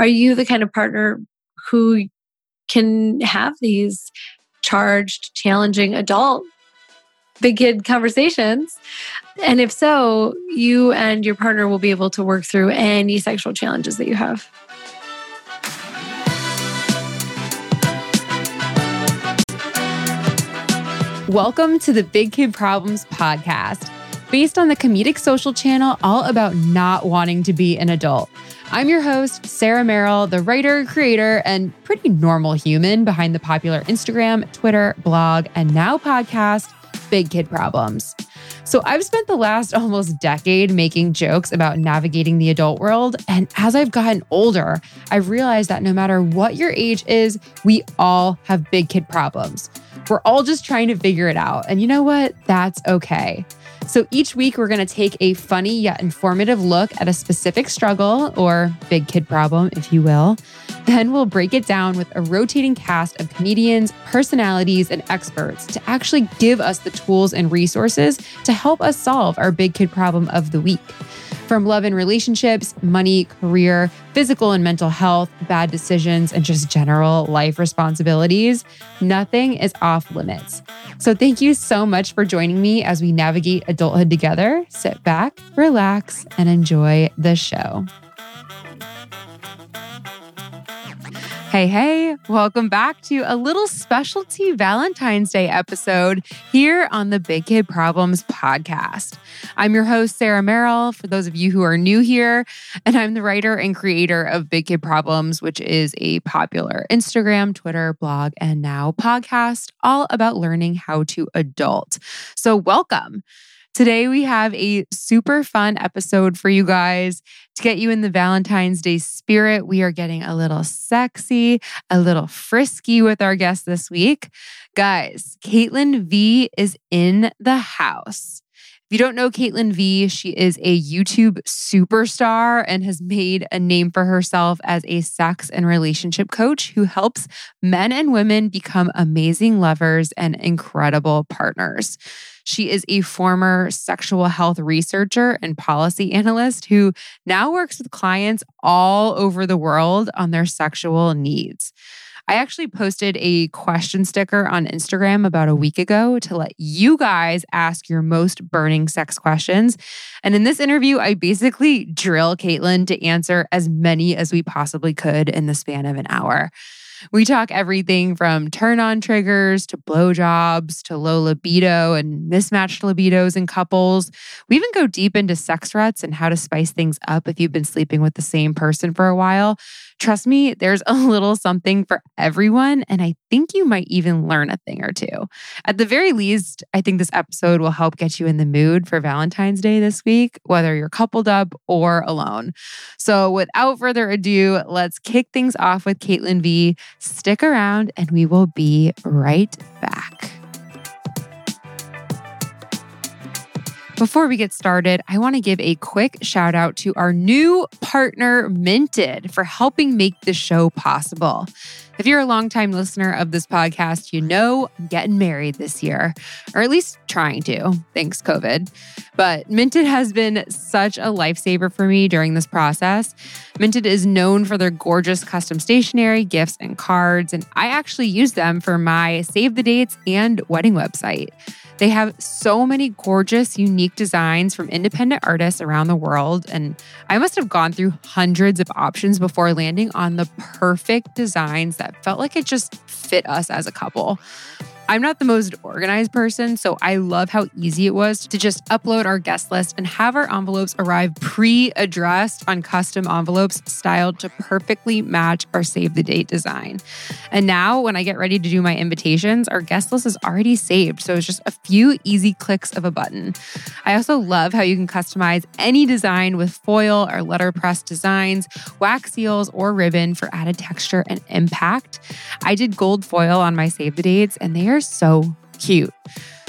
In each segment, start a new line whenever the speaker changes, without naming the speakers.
Are you the kind of partner who can have these charged, challenging adult big kid conversations? And if so, you and your partner will be able to work through any sexual challenges that you have.
Welcome to the Big Kid Problems podcast, based on the comedic social channel all about not wanting to be an adult. I'm your host, Sarah Merrill, the writer, creator, and pretty normal human behind the popular Instagram, Twitter, blog, and now podcast, Big Kid Problems. So I've spent the last almost decade making jokes about navigating the adult world. And as I've gotten older, I've realized that no matter what your age is, we all have big kid problems. We're all just trying to figure it out. And you know what? That's okay. So each week, we're going to take a funny yet informative look at a specific struggle or big kid problem, if you will. Then we'll break it down with a rotating cast of comedians, personalities, and experts to actually give us the tools and resources to help us solve our big kid problem of the week. From love and relationships, money, career, physical and mental health, bad decisions, and just general life responsibilities, nothing is off limits. So, thank you so much for joining me as we navigate adulthood together. Sit back, relax, and enjoy the show. Hey, hey, welcome back to a little specialty Valentine's Day episode here on the Big Kid Problems podcast. I'm your host, Sarah Merrill, for those of you who are new here, and I'm the writer and creator of Big Kid Problems, which is a popular Instagram, Twitter, blog, and now podcast all about learning how to adult. So, welcome. Today, we have a super fun episode for you guys to get you in the Valentine's Day spirit. We are getting a little sexy, a little frisky with our guest this week. Guys, Caitlin V is in the house. If you don't know Caitlin V, she is a YouTube superstar and has made a name for herself as a sex and relationship coach who helps men and women become amazing lovers and incredible partners. She is a former sexual health researcher and policy analyst who now works with clients all over the world on their sexual needs. I actually posted a question sticker on Instagram about a week ago to let you guys ask your most burning sex questions. And in this interview, I basically drill Caitlin to answer as many as we possibly could in the span of an hour. We talk everything from turn on triggers to blowjobs to low libido and mismatched libidos in couples. We even go deep into sex ruts and how to spice things up if you've been sleeping with the same person for a while. Trust me, there's a little something for everyone. And I think you might even learn a thing or two. At the very least, I think this episode will help get you in the mood for Valentine's Day this week, whether you're coupled up or alone. So without further ado, let's kick things off with Caitlin V. Stick around and we will be right back. Before we get started, I want to give a quick shout out to our new partner, Minted, for helping make the show possible. If you're a longtime listener of this podcast, you know I'm getting married this year, or at least trying to, thanks COVID. But Minted has been such a lifesaver for me during this process. Minted is known for their gorgeous custom stationery, gifts, and cards, and I actually use them for my save the dates and wedding website. They have so many gorgeous, unique designs from independent artists around the world. And I must have gone through hundreds of options before landing on the perfect designs that felt like it just fit us as a couple. I'm not the most organized person, so I love how easy it was to just upload our guest list and have our envelopes arrive pre addressed on custom envelopes styled to perfectly match our save the date design. And now, when I get ready to do my invitations, our guest list is already saved, so it's just a few easy clicks of a button. I also love how you can customize any design with foil or letterpress designs, wax seals, or ribbon for added texture and impact. I did gold foil on my save the dates, and they are they're so cute.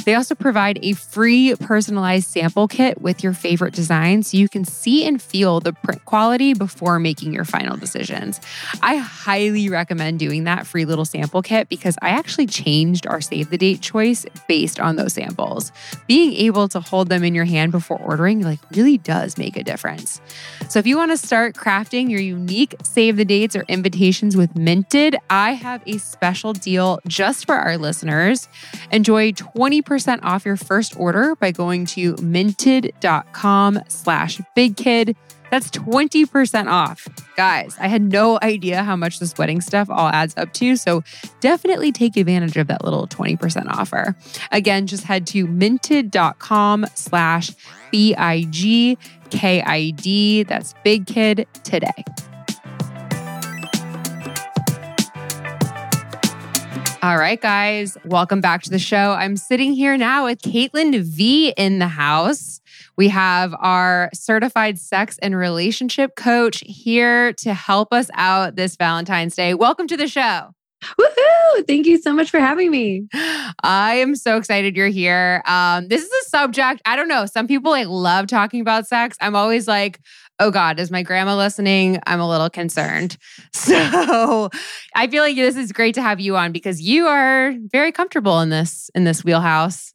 They also provide a free personalized sample kit with your favorite design so you can see and feel the print quality before making your final decisions. I highly recommend doing that free little sample kit because I actually changed our save the date choice based on those samples. Being able to hold them in your hand before ordering like really does make a difference. So if you want to start crafting your unique save the dates or invitations with Minted, I have a special deal just for our listeners. Enjoy 20% off your first order by going to minted.com slash big kid. That's 20% off. Guys, I had no idea how much this wedding stuff all adds up to. So definitely take advantage of that little 20% offer. Again, just head to minted.com slash B-I-G-K-I-D. That's Big Kid today. All right, guys, welcome back to the show. I'm sitting here now with Caitlin V in the house. We have our certified sex and relationship coach here to help us out this Valentine's Day. Welcome to the show.
Woohoo! Thank you so much for having me.
I am so excited you're here. Um, this is a subject, I don't know, some people like love talking about sex. I'm always like, oh God, is my grandma listening? I'm a little concerned. So I feel like this is great to have you on because you are very comfortable in this in this wheelhouse.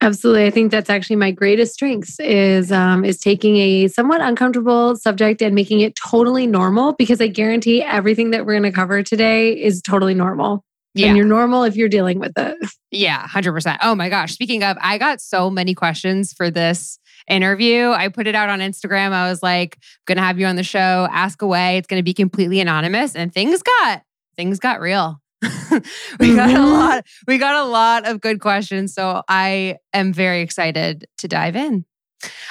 Absolutely. I think that's actually my greatest strengths is um, is taking a somewhat uncomfortable subject and making it totally normal because I guarantee everything that we're going to cover today is totally normal. Yeah. And you're normal if you're dealing with it.
Yeah, 100%. Oh my gosh. Speaking of, I got so many questions for this interview. I put it out on Instagram. I was like, I'm going to have you on the show. Ask away. It's going to be completely anonymous. And things got, things got real. we got mm-hmm. a lot we got a lot of good questions so i am very excited to dive in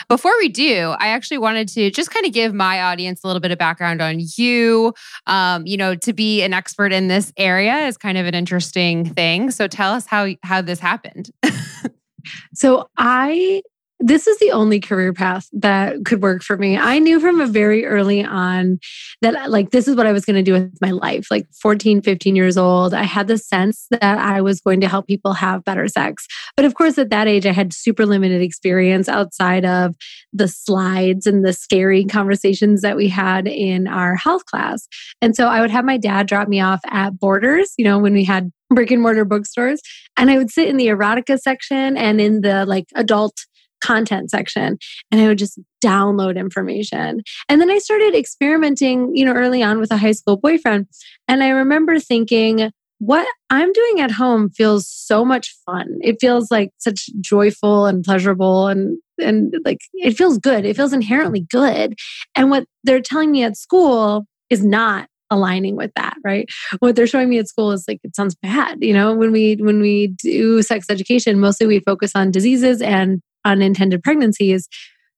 before we do i actually wanted to just kind of give my audience a little bit of background on you um, you know to be an expert in this area is kind of an interesting thing so tell us how how this happened
so i this is the only career path that could work for me. I knew from a very early on that like this is what I was going to do with my life. Like 14, 15 years old, I had the sense that I was going to help people have better sex. But of course at that age I had super limited experience outside of the slides and the scary conversations that we had in our health class. And so I would have my dad drop me off at Borders, you know, when we had brick and mortar bookstores, and I would sit in the erotica section and in the like adult content section and I would just download information. And then I started experimenting, you know, early on with a high school boyfriend. And I remember thinking, what I'm doing at home feels so much fun. It feels like such joyful and pleasurable and and like it feels good. It feels inherently good. And what they're telling me at school is not aligning with that right what they're showing me at school is like it sounds bad you know when we when we do sex education mostly we focus on diseases and unintended pregnancies,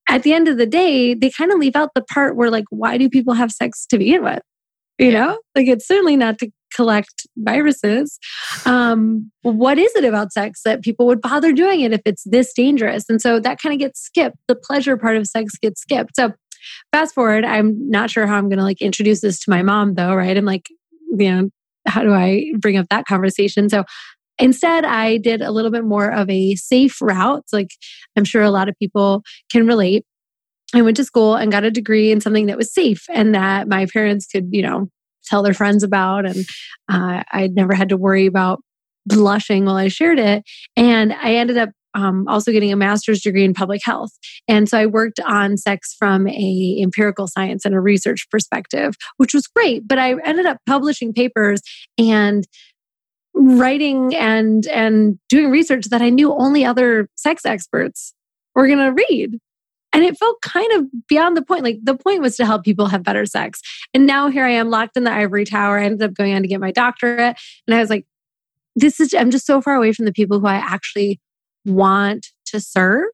at the end of the day, they kind of leave out the part where, like, why do people have sex to begin with? You yeah. know, like it's certainly not to collect viruses. Um, what is it about sex that people would bother doing it if it's this dangerous? And so that kind of gets skipped. The pleasure part of sex gets skipped. So fast forward, I'm not sure how I'm going to like introduce this to my mom though, right? I'm like, you know, how do I bring up that conversation? So Instead, I did a little bit more of a safe route. Like I'm sure a lot of people can relate. I went to school and got a degree in something that was safe and that my parents could, you know, tell their friends about. And uh, I never had to worry about blushing while I shared it. And I ended up um, also getting a master's degree in public health and so i worked on sex from a empirical science and a research perspective which was great but i ended up publishing papers and writing and and doing research that I knew only other sex experts were going to read. And it felt kind of beyond the point. Like the point was to help people have better sex. And now here I am locked in the ivory tower. I ended up going on to get my doctorate. And I was like, this is, I'm just so far away from the people who I actually want to serve.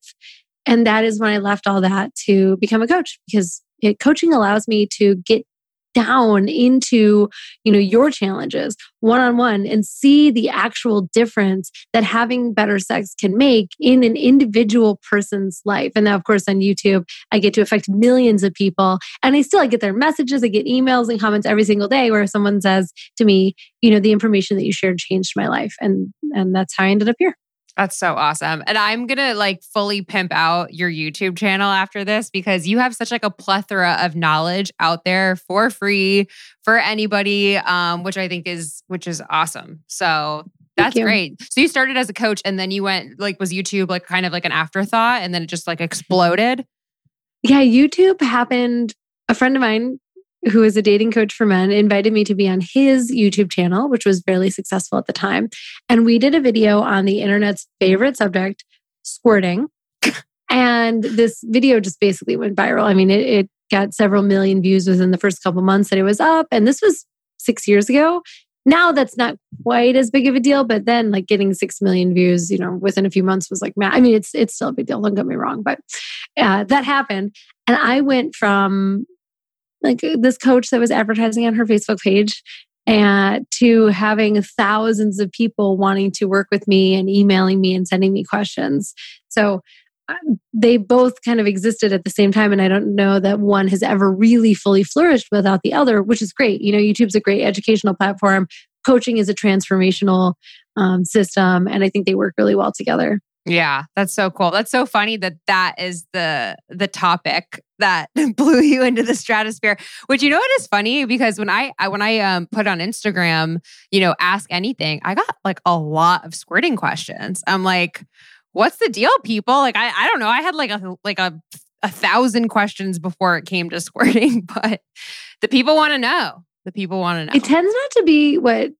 And that is when I left all that to become a coach because it, coaching allows me to get down into you know your challenges one on one and see the actual difference that having better sex can make in an individual person's life. And now of course on youtube i get to affect millions of people and i still I get their messages i get emails and comments every single day where someone says to me you know the information that you shared changed my life and and that's how i ended up here
That's so awesome. And I'm going to like fully pimp out your YouTube channel after this because you have such like a plethora of knowledge out there for free for anybody um which I think is which is awesome. So that's great. So you started as a coach and then you went like was YouTube like kind of like an afterthought and then it just like exploded?
Yeah, YouTube happened a friend of mine who is a dating coach for men, invited me to be on his YouTube channel, which was fairly successful at the time. And we did a video on the internet's favorite subject, squirting. and this video just basically went viral. I mean, it, it got several million views within the first couple months that it was up. And this was six years ago. Now that's not quite as big of a deal, but then like getting six million views, you know, within a few months was like, man, I mean, it's it's still a big deal. Don't get me wrong, but uh, that happened, and I went from like uh, this coach that was advertising on her Facebook page and to having thousands of people wanting to work with me and emailing me and sending me questions. So um, they both kind of existed at the same time. And I don't know that one has ever really fully flourished without the other, which is great. You know, YouTube's a great educational platform. Coaching is a transformational um, system. And I think they work really well together.
Yeah, that's so cool. That's so funny that that is the the topic that blew you into the stratosphere. Which you know what is funny because when I, I when I um put on Instagram, you know, ask anything, I got like a lot of squirting questions. I'm like, what's the deal, people? Like I I don't know. I had like a like a a thousand questions before it came to squirting, but the people want to know. The people want to know.
It tends not to be what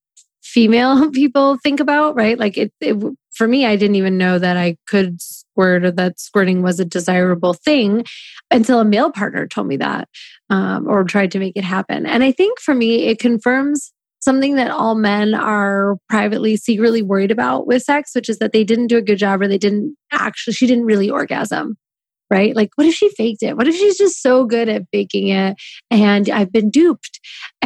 female people think about, right? Like it, it, for me, I didn't even know that I could squirt or that squirting was a desirable thing until a male partner told me that um, or tried to make it happen. And I think for me, it confirms something that all men are privately, secretly worried about with sex, which is that they didn't do a good job or they didn't actually, she didn't really orgasm right? Like, what if she faked it? What if she's just so good at faking it and I've been duped?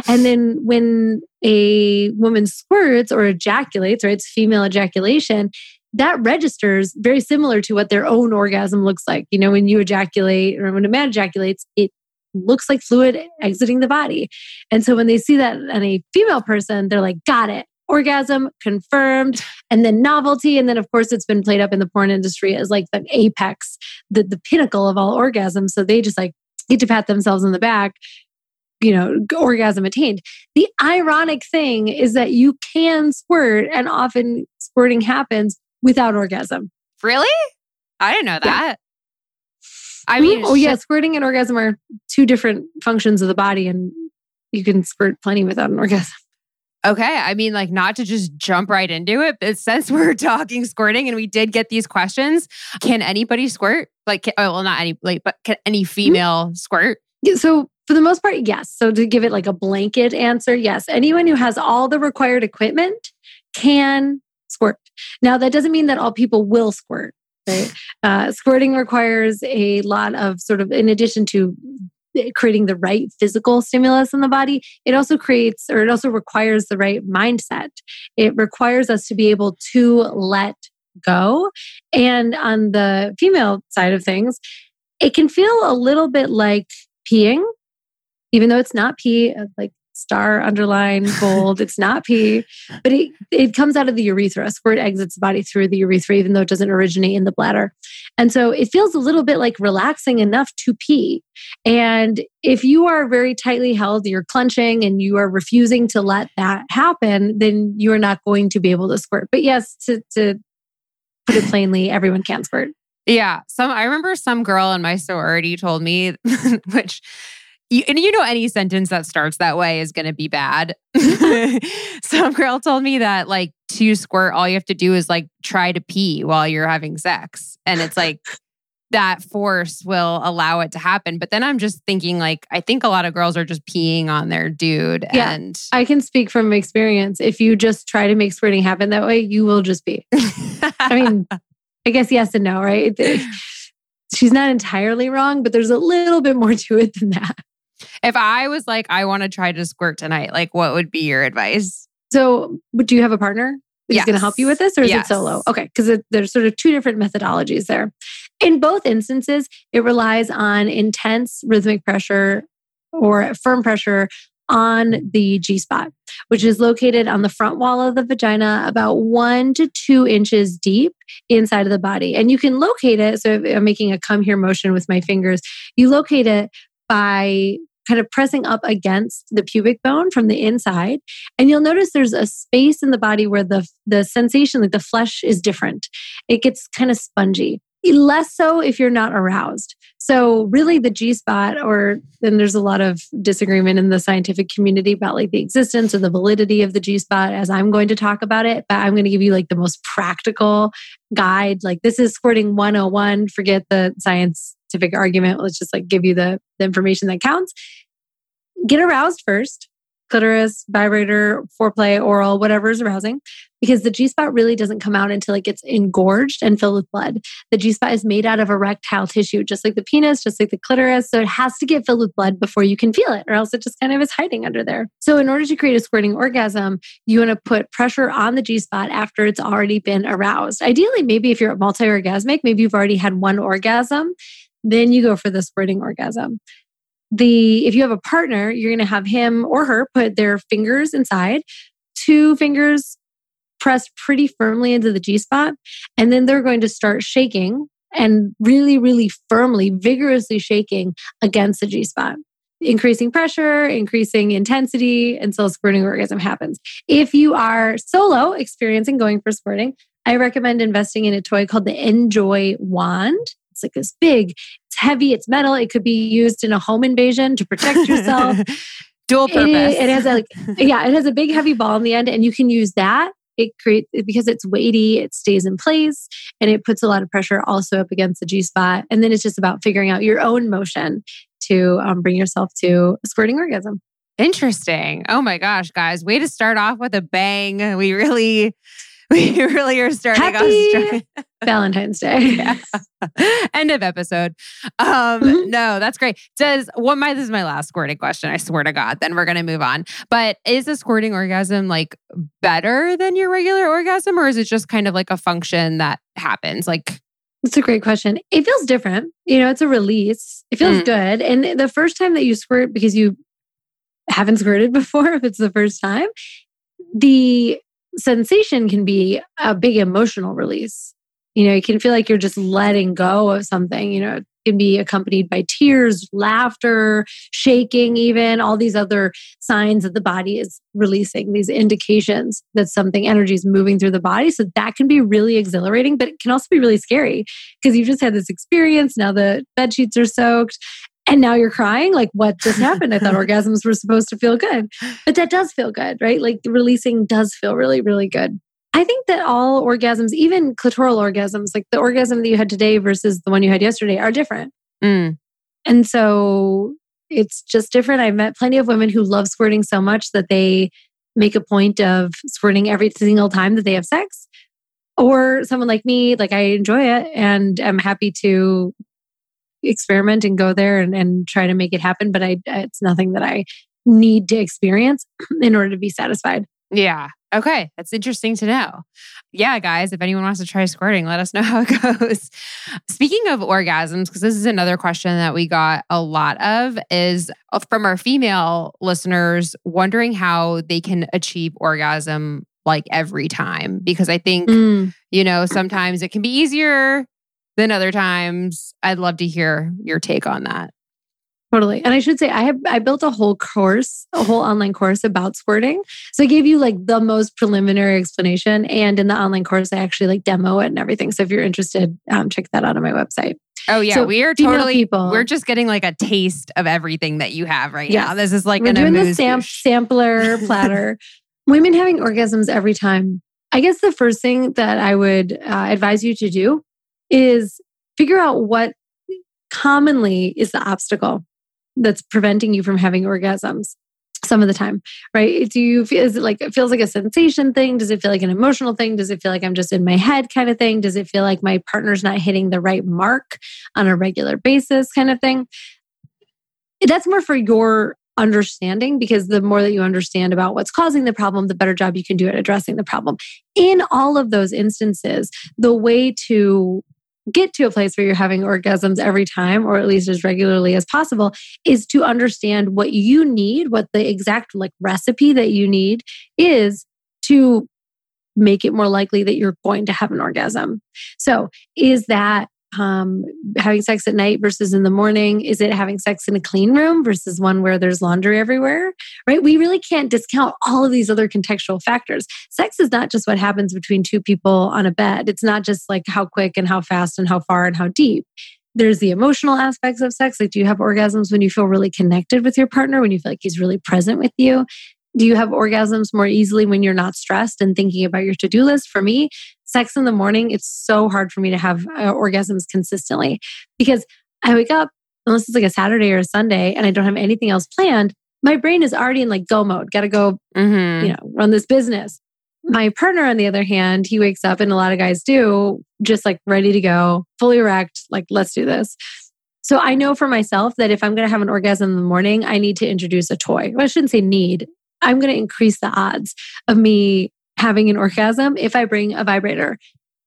And then when a woman squirts or ejaculates, right? It's female ejaculation. That registers very similar to what their own orgasm looks like. You know, when you ejaculate or when a man ejaculates, it looks like fluid exiting the body. And so when they see that in a female person, they're like, got it orgasm confirmed and then novelty. And then of course it's been played up in the porn industry as like the apex the, the pinnacle of all orgasms. So they just like get to pat themselves in the back you know orgasm attained. The ironic thing is that you can squirt and often squirting happens without orgasm.
Really? I didn't know that. Yeah.
I mean, oh yeah, squirting and orgasm are two different functions of the body, and you can squirt plenty without an orgasm.
Okay. I mean, like, not to just jump right into it, but since we're talking squirting and we did get these questions, can anybody squirt? Like, can, oh, well, not any, like, but can any mm-hmm. female mm-hmm. squirt?
So, for the most part, yes. So, to give it like a blanket answer, yes. Anyone who has all the required equipment can squirt. Now, that doesn't mean that all people will squirt. Right? Uh, squirting requires a lot of sort of, in addition to creating the right physical stimulus in the body, it also creates or it also requires the right mindset. It requires us to be able to let go. And on the female side of things, it can feel a little bit like peeing, even though it's not pee, uh, like star underline bold. It's not pee but it, it comes out of the urethra. Squirt exits the body through the urethra even though it doesn't originate in the bladder. And so it feels a little bit like relaxing enough to pee. And if you are very tightly held you're clenching and you are refusing to let that happen then you are not going to be able to squirt. But yes to, to put it plainly everyone can squirt.
Yeah. Some i remember some girl in my sorority told me which you, and you know any sentence that starts that way is going to be bad. Some girl told me that like to squirt, all you have to do is like try to pee while you're having sex, and it's like that force will allow it to happen. But then I'm just thinking like I think a lot of girls are just peeing on their dude. Yeah, and
I can speak from experience. If you just try to make squirting happen that way, you will just be. I mean, I guess yes and no, right? She's not entirely wrong, but there's a little bit more to it than that.
If I was like, I want to try to squirt tonight, like what would be your advice?
So, do you have a partner who's yes. going to help you with this or is yes. it solo? Okay, because there's sort of two different methodologies there. In both instances, it relies on intense rhythmic pressure or firm pressure on the G spot, which is located on the front wall of the vagina, about one to two inches deep inside of the body. And you can locate it. So I'm making a come here motion with my fingers. You locate it by kind of pressing up against the pubic bone from the inside. And you'll notice there's a space in the body where the the sensation like the flesh is different. It gets kind of spongy less so if you're not aroused. So really the g spot or then there's a lot of disagreement in the scientific community about like the existence or the validity of the g spot as i'm going to talk about it but i'm going to give you like the most practical guide. Like this is squirting 101 forget the science scientific argument. Let's just like give you the, the information that counts. Get aroused first, clitoris, vibrator, foreplay, oral, whatever is arousing, because the G spot really doesn't come out until it gets engorged and filled with blood. The G spot is made out of erectile tissue, just like the penis, just like the clitoris. So it has to get filled with blood before you can feel it, or else it just kind of is hiding under there. So, in order to create a squirting orgasm, you want to put pressure on the G spot after it's already been aroused. Ideally, maybe if you're multi orgasmic, maybe you've already had one orgasm then you go for the squirting orgasm. The if you have a partner, you're going to have him or her put their fingers inside, two fingers pressed pretty firmly into the G spot, and then they're going to start shaking and really, really firmly, vigorously shaking against the G spot increasing pressure, increasing intensity until squirting orgasm happens. If you are solo experiencing going for squirting, I recommend investing in a toy called the Enjoy Wand. It's like this big, it's heavy, it's metal. It could be used in a home invasion to protect yourself.
Dual purpose.
It, it has a, like, yeah, it has a big heavy ball in the end, and you can use that it creates because it's weighty it stays in place and it puts a lot of pressure also up against the g spot and then it's just about figuring out your own motion to um, bring yourself to a squirting orgasm
interesting oh my gosh guys way to start off with a bang we really we really are starting
Happy off strong. Valentine's Day. yeah.
End of episode. Um, mm-hmm. No, that's great. Says what my this is my last squirting question. I swear to God. Then we're gonna move on. But is a squirting orgasm like better than your regular orgasm, or is it just kind of like a function that happens? Like
it's a great question. It feels different. You know, it's a release. It feels mm. good. And the first time that you squirt because you haven't squirted before, if it's the first time, the sensation can be a big emotional release. You know, you can feel like you're just letting go of something. You know, it can be accompanied by tears, laughter, shaking, even all these other signs that the body is releasing, these indications that something energy is moving through the body. So that can be really exhilarating, but it can also be really scary because you've just had this experience. Now the bed sheets are soaked and now you're crying? Like what just happened? I thought orgasms were supposed to feel good. But that does feel good right? Like releasing does feel really really good. I think that all orgasms even clitoral orgasms like the orgasm that you had today versus the one you had yesterday are different. Mm. and so it's just different. I've met plenty of women who love squirting so much that they make a point of squirting every single time that they have sex. Or someone like me like i enjoy it and i'm happy to experiment and go there and, and try to make it happen. But I, it's nothing that I need to experience in order to be satisfied.
Yeah. Okay. That's interesting to know. Yeah, guys, if anyone wants to try squirting, let us know how it goes. Speaking of orgasms, because this is another question that we got a lot of, is uh, from our female listeners wondering how they can achieve orgasm like every time. Because I think, mm. you know, sometimes it can be easier than other times. I'd love to hear your take on that.
Totally. And I should say I have I built a whole course, a whole online course about squirting. So I gave you like the most preliminary explanation. And in the online course, I actually like demo it and everything. So if you're interested, um, check that out on my website.
Oh yeah, so we are totally people. We're just getting like a taste of everything that you have right yes. now. This is like
we're doing the sam- sampler platter. Women having orgasms every time. I guess the first thing that I would uh, advise you to do is figure out what commonly is the obstacle that's preventing you from having orgasms some of the time right? Do you feel is it like it feels like a sensation thing? Does it feel like an emotional thing? Does it feel like i'm just in my head kind of thing? Does it feel like my partner's not hitting the right mark on a regular basis kind of thing? That's more for your understanding because the more that you understand about what's causing the problem the better job you can do at addressing the problem. In all of those instances the way to get to a place where you're having orgasms every time or at least as regularly as possible is to understand what you need what the exact like recipe that you need is to make it more likely that you're going to have an orgasm. So is that um, having sex at night versus in the morning? Is it having sex in a clean room versus one where there's laundry everywhere? Right? We really can't discount all of these other contextual factors. Sex is not just what happens between two people on a bed, it's not just like how quick and how fast and how far and how deep. There's the emotional aspects of sex. Like, do you have orgasms when you feel really connected with your partner, when you feel like he's really present with you? Do you have orgasms more easily when you're not stressed and thinking about your to do list? For me, sex in the morning, it's so hard for me to have uh, orgasms consistently because I wake up, unless it's like a Saturday or a Sunday and I don't have anything else planned, my brain is already in like go mode, gotta go, mm-hmm. you know, run this business. My partner, on the other hand, he wakes up and a lot of guys do just like ready to go, fully erect, like, let's do this. So I know for myself that if I'm going to have an orgasm in the morning, I need to introduce a toy. Well, I shouldn't say need. I'm going to increase the odds of me having an orgasm if I bring a vibrator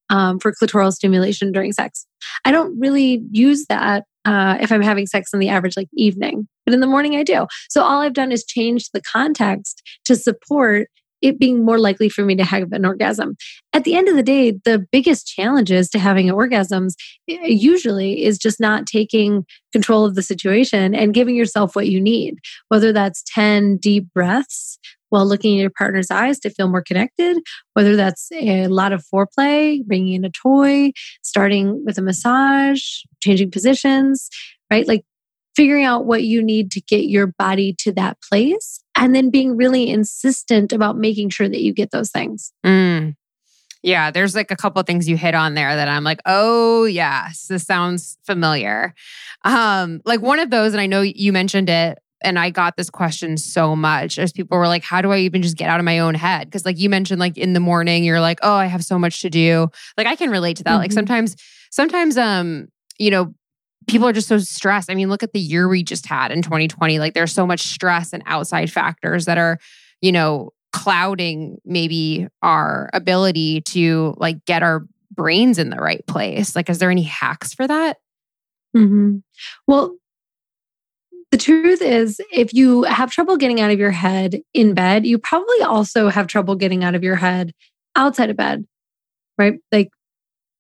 um, for clitoral stimulation during sex. I don't really use that uh, if I'm having sex in the average like evening, but in the morning I do. So all I've done is change the context to support it being more likely for me to have an orgasm. At the end of the day, the biggest challenges to having orgasms eh, usually is just not taking control of the situation and giving yourself what you need, whether that's 10 deep breaths while looking at your partner's eyes to feel more connected, whether that's a lot of foreplay, bringing in a toy, starting with a massage, changing positions, right? Like figuring out what you need to get your body to that place and then being really insistent about making sure that you get those things.
Mm. Yeah, there's like a couple things you hit on there that I'm like, oh yes, this sounds familiar. Um, like one of those, and I know you mentioned it and I got this question so much as people were like, how do I even just get out of my own head? Because, like you mentioned, like in the morning, you're like, oh, I have so much to do. Like, I can relate to that. Mm-hmm. Like, sometimes, sometimes, um, you know, people are just so stressed. I mean, look at the year we just had in 2020. Like, there's so much stress and outside factors that are, you know, clouding maybe our ability to like get our brains in the right place. Like, is there any hacks for that?
Mm-hmm. Well, the truth is, if you have trouble getting out of your head in bed, you probably also have trouble getting out of your head outside of bed, right? Like,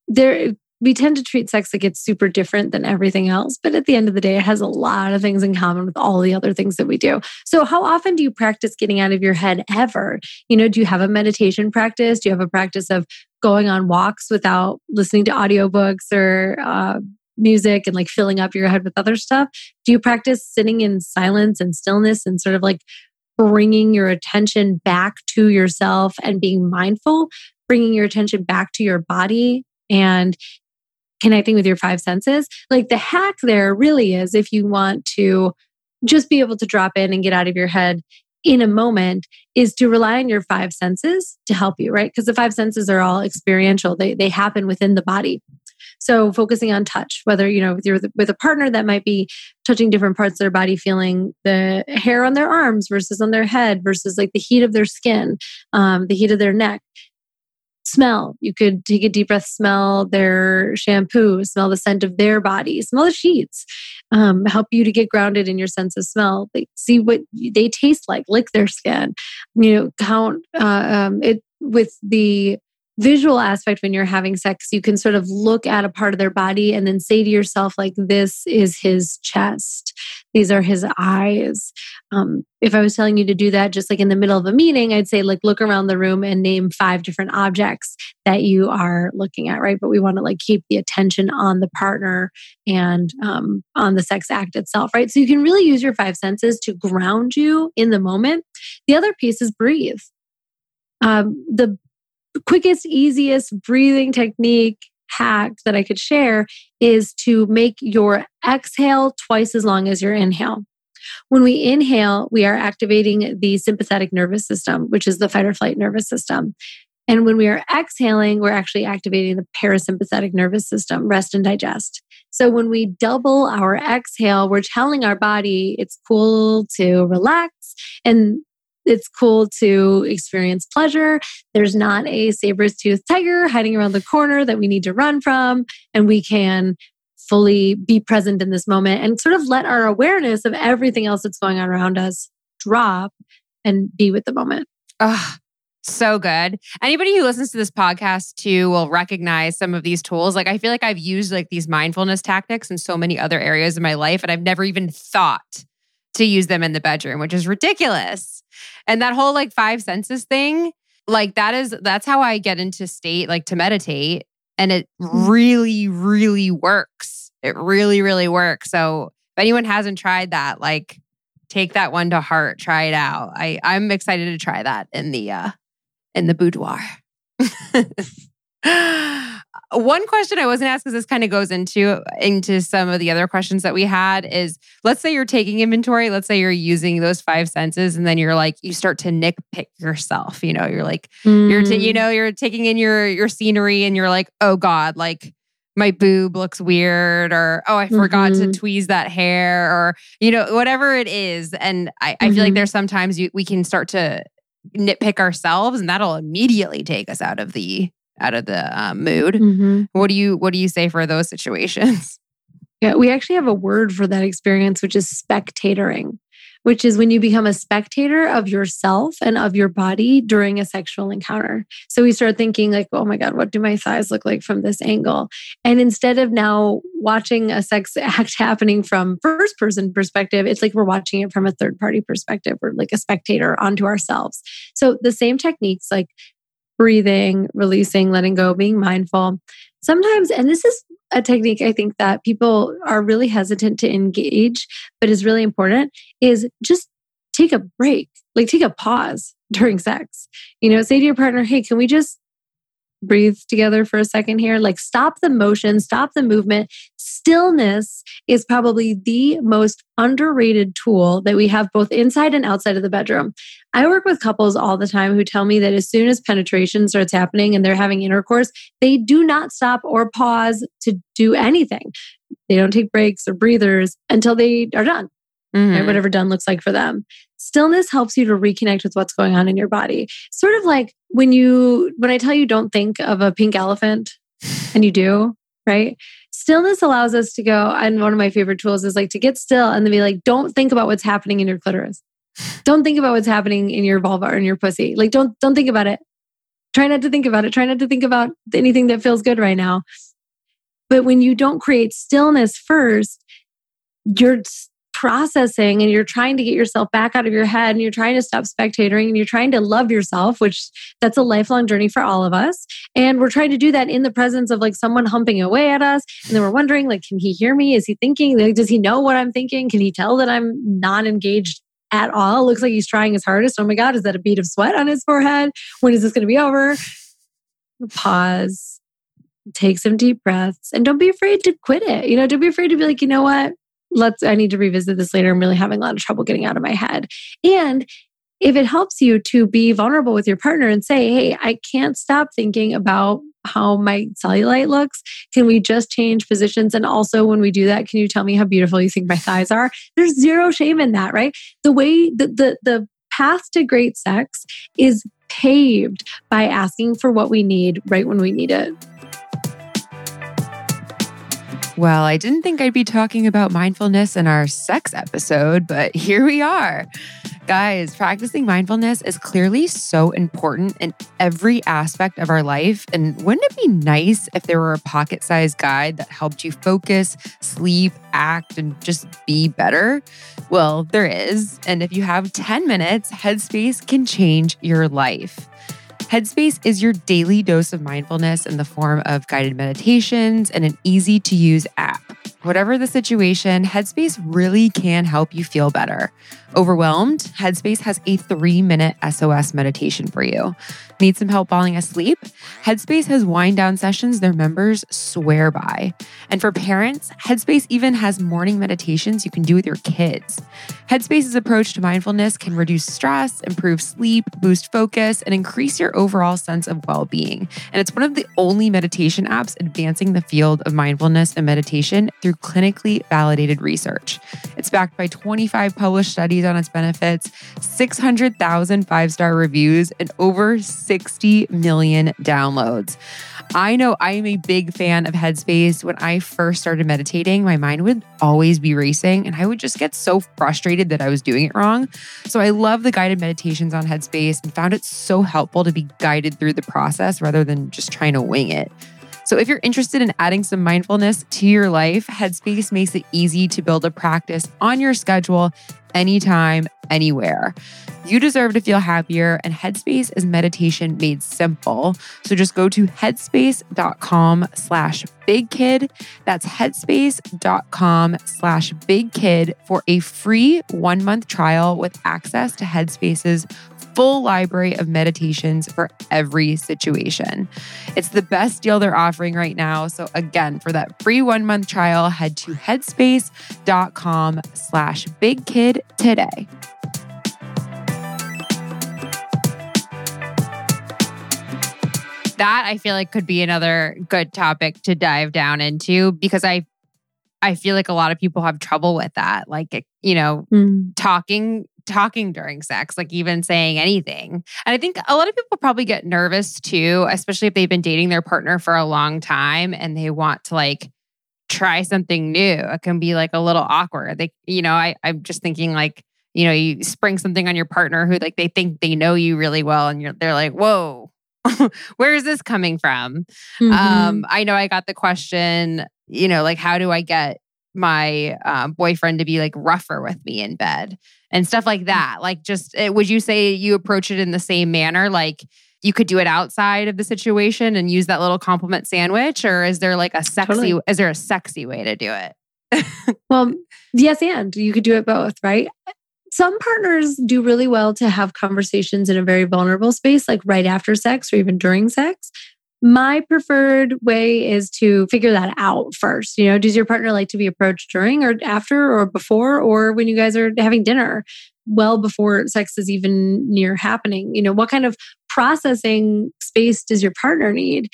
there, we tend to treat sex like it's super different than everything else. But at the end of the day, it has a lot of things in common with all the other things that we do. So, how often do you practice getting out of your head ever? You know, do you have a meditation practice? Do you have a practice of going on walks without listening to audiobooks or uh, music and like filling up your head with other stuff? Do you practice sitting in silence and stillness and sort of like bringing your attention back to yourself and being mindful, bringing your attention back to your body and connecting with your five senses? Like the hack there really is if you want to just be able to drop in and get out of your head in a moment is to rely on your five senses to help you, right? Because the five senses are all experiential. They they happen within the body. So focusing on touch, whether you know with your with a partner that might be touching different parts of their body, feeling the hair on their arms versus on their head versus like the heat of their skin, um, the heat of their neck. Smell. You could take a deep breath, smell their shampoo, smell the scent of their body, smell the sheets. Um, help you to get grounded in your sense of smell. Like, see what they taste like, lick their skin. You know, count uh, um, it with the visual aspect when you're having sex you can sort of look at a part of their body and then say to yourself like this is his chest. These are his eyes. Um, if i was telling you to do that just like in the middle of a meeting i'd say like look around the room and name five different objects that you are looking at right? But we want to like keep the attention on the partner and um, on the sex act itself right? So you can really use your five senses to ground you in the moment. The other piece is breathe. Um, the quickest, easiest breathing technique hack that I could share is to make your exhale twice as long as your inhale. When we inhale, we are activating the sympathetic nervous system, which is the fight or flight nervous system. And when we are exhaling, we're actually activating the parasympathetic nervous system, rest and digest. So when we double our exhale, we're telling our body it's cool to relax. And it's cool to experience pleasure. There's not a saber toothed tiger hiding around the corner that we need to run from. And we can fully be present in this moment and sort of let our awareness of everything else that's going on around us drop and be with the moment.
Oh, so good. Anybody who listens to this podcast too will recognize some of these tools. Like I feel like I've used like these mindfulness tactics in so many other areas of my life and I've never even thought to use them in the bedroom, which is ridiculous. And that whole like five senses thing, like that is that's how I get into state like to meditate and it mm. really really works. It really really works. So if anyone hasn't tried that, like take that one to heart, try it out. I I'm excited to try that in the uh in the boudoir. One question I wasn't asked because this kind of goes into into some of the other questions that we had is let's say you're taking inventory, let's say you're using those five senses and then you're like you start to nitpick yourself, you know, you're like mm. you're t- you know, you're taking in your your scenery and you're like, "Oh god, like my boob looks weird or oh i forgot mm-hmm. to tweeze that hair or you know whatever it is and i, I mm-hmm. feel like mm-hmm. there's sometimes you, we can start to nitpick ourselves and that'll immediately take us out of the out of the um, mood mm-hmm. what do you what do you say for those situations
yeah we actually have a word for that experience which is spectatoring which is when you become a spectator of yourself and of your body during a sexual encounter. So we start thinking, like, oh my God, what do my thighs look like from this angle? And instead of now watching a sex act happening from first person perspective, it's like we're watching it from a third party perspective. We're like a spectator onto ourselves. So the same techniques like breathing, releasing, letting go, being mindful. Sometimes, and this is a technique I think that people are really hesitant to engage, but is really important, is just take a break, like take a pause during sex. You know, say to your partner, hey, can we just breathe together for a second here. Like, stop the motion, stop the movement. Stillness is probably the most underrated tool that we have both inside and outside of the bedroom. I work with couples all the time who tell me that as soon as penetration starts happening and they're having intercourse, they do not stop or pause to do anything. They don't take breaks or breathers until they are done. Mm-hmm. Right? Whatever done looks like for them. Stillness helps you to reconnect with what's going on in your body. Sort of like when you, when I tell you don't think of a pink elephant and you do, right? Stillness allows us to go, and one of my favorite tools is like to get still and then be like, don't think about what's happening in your clitoris. Don't think about what's happening in your vulva or in your pussy. Like, don't, don't think about it. Try not to think about it. Try not to think about anything that feels good right now. But when you don't create stillness first, you're processing and you're trying to get yourself back out of your head and you're trying to stop spectating and you're trying to love yourself, which that's a lifelong journey for all of us. And we're trying to do that in the presence of like someone humping away at us. And then we're wondering, like, can he hear me? Is he thinking? Like, does he know what I'm thinking? Can he tell that I'm not engaged at all? Looks like he's trying his hardest. Oh my God, is that a bead of sweat on his forehead? When is this going to be over? Pause take some deep breaths and don't be afraid to quit it. You know, don't be afraid to be like, you know what? Let's, I need to revisit this later. I'm really having a lot of trouble getting out of my head. And if it helps you to be vulnerable with your partner and say, hey, I can't stop thinking about how my cellulite looks. Can we just change positions? And also, when we do that, can you tell me how beautiful you think my thighs are? There's zero shame in that, right? The way the, the, the path to great sex is paved by asking for what we need right when we need it.
Well, I didn't think I'd be talking about mindfulness in our sex episode, but here we are. Guys, practicing mindfulness is clearly so important in every aspect of our life. And wouldn't it be nice if there were a pocket sized guide that helped you focus, sleep, act, and just be better? Well, there is. And if you have 10 minutes, Headspace can change your life. Headspace is your daily dose of mindfulness in the form of guided meditations and an easy to use app. Whatever the situation, Headspace really can help you feel better. Overwhelmed? Headspace has a three minute SOS meditation for you. Need some help falling asleep? Headspace has wind down sessions their members swear by. And for parents, Headspace even has morning meditations you can do with your kids. Headspace's approach to mindfulness can reduce stress, improve sleep, boost focus, and increase your overall sense of well being. And it's one of the only meditation apps advancing the field of mindfulness and meditation through through clinically validated research. It's backed by 25 published studies on its benefits, 600,000 five star reviews, and over 60 million downloads. I know I am a big fan of Headspace. When I first started meditating, my mind would always be racing and I would just get so frustrated that I was doing it wrong. So I love the guided meditations on Headspace and found it so helpful to be guided through the process rather than just trying to wing it. So, if you're interested in adding some mindfulness to your life, Headspace makes it easy to build a practice on your schedule anytime, anywhere. You deserve to feel happier, and Headspace is meditation made simple. So just go to headspace.com slash big kid. That's headspace.com slash big kid for a free one month trial with access to Headspace's full library of meditations for every situation. It's the best deal they're offering right now. So again, for that free one month trial, head to headspace.com slash big kid today. that I feel like could be another good topic to dive down into because I I feel like a lot of people have trouble with that like you know mm. talking talking during sex like even saying anything and I think a lot of people probably get nervous too especially if they've been dating their partner for a long time and they want to like try something new it can be like a little awkward they you know I I'm just thinking like you know you spring something on your partner who like they think they know you really well and you're they're like whoa where is this coming from? Mm-hmm. Um, I know I got the question, you know, like, how do I get my uh, boyfriend to be like rougher with me in bed and stuff like that? Like, just eh, would you say you approach it in the same manner? Like, you could do it outside of the situation and use that little compliment sandwich, or is there like a sexy? Totally. Is there a sexy way to do it?
well, yes, and you could do it both, right? some partners do really well to have conversations in a very vulnerable space, like right after sex or even during sex. My preferred way is to figure that out first. You know, does your partner like to be approached during or after or before or when you guys are having dinner, well before sex is even near happening? You know, what kind of processing space does your partner need?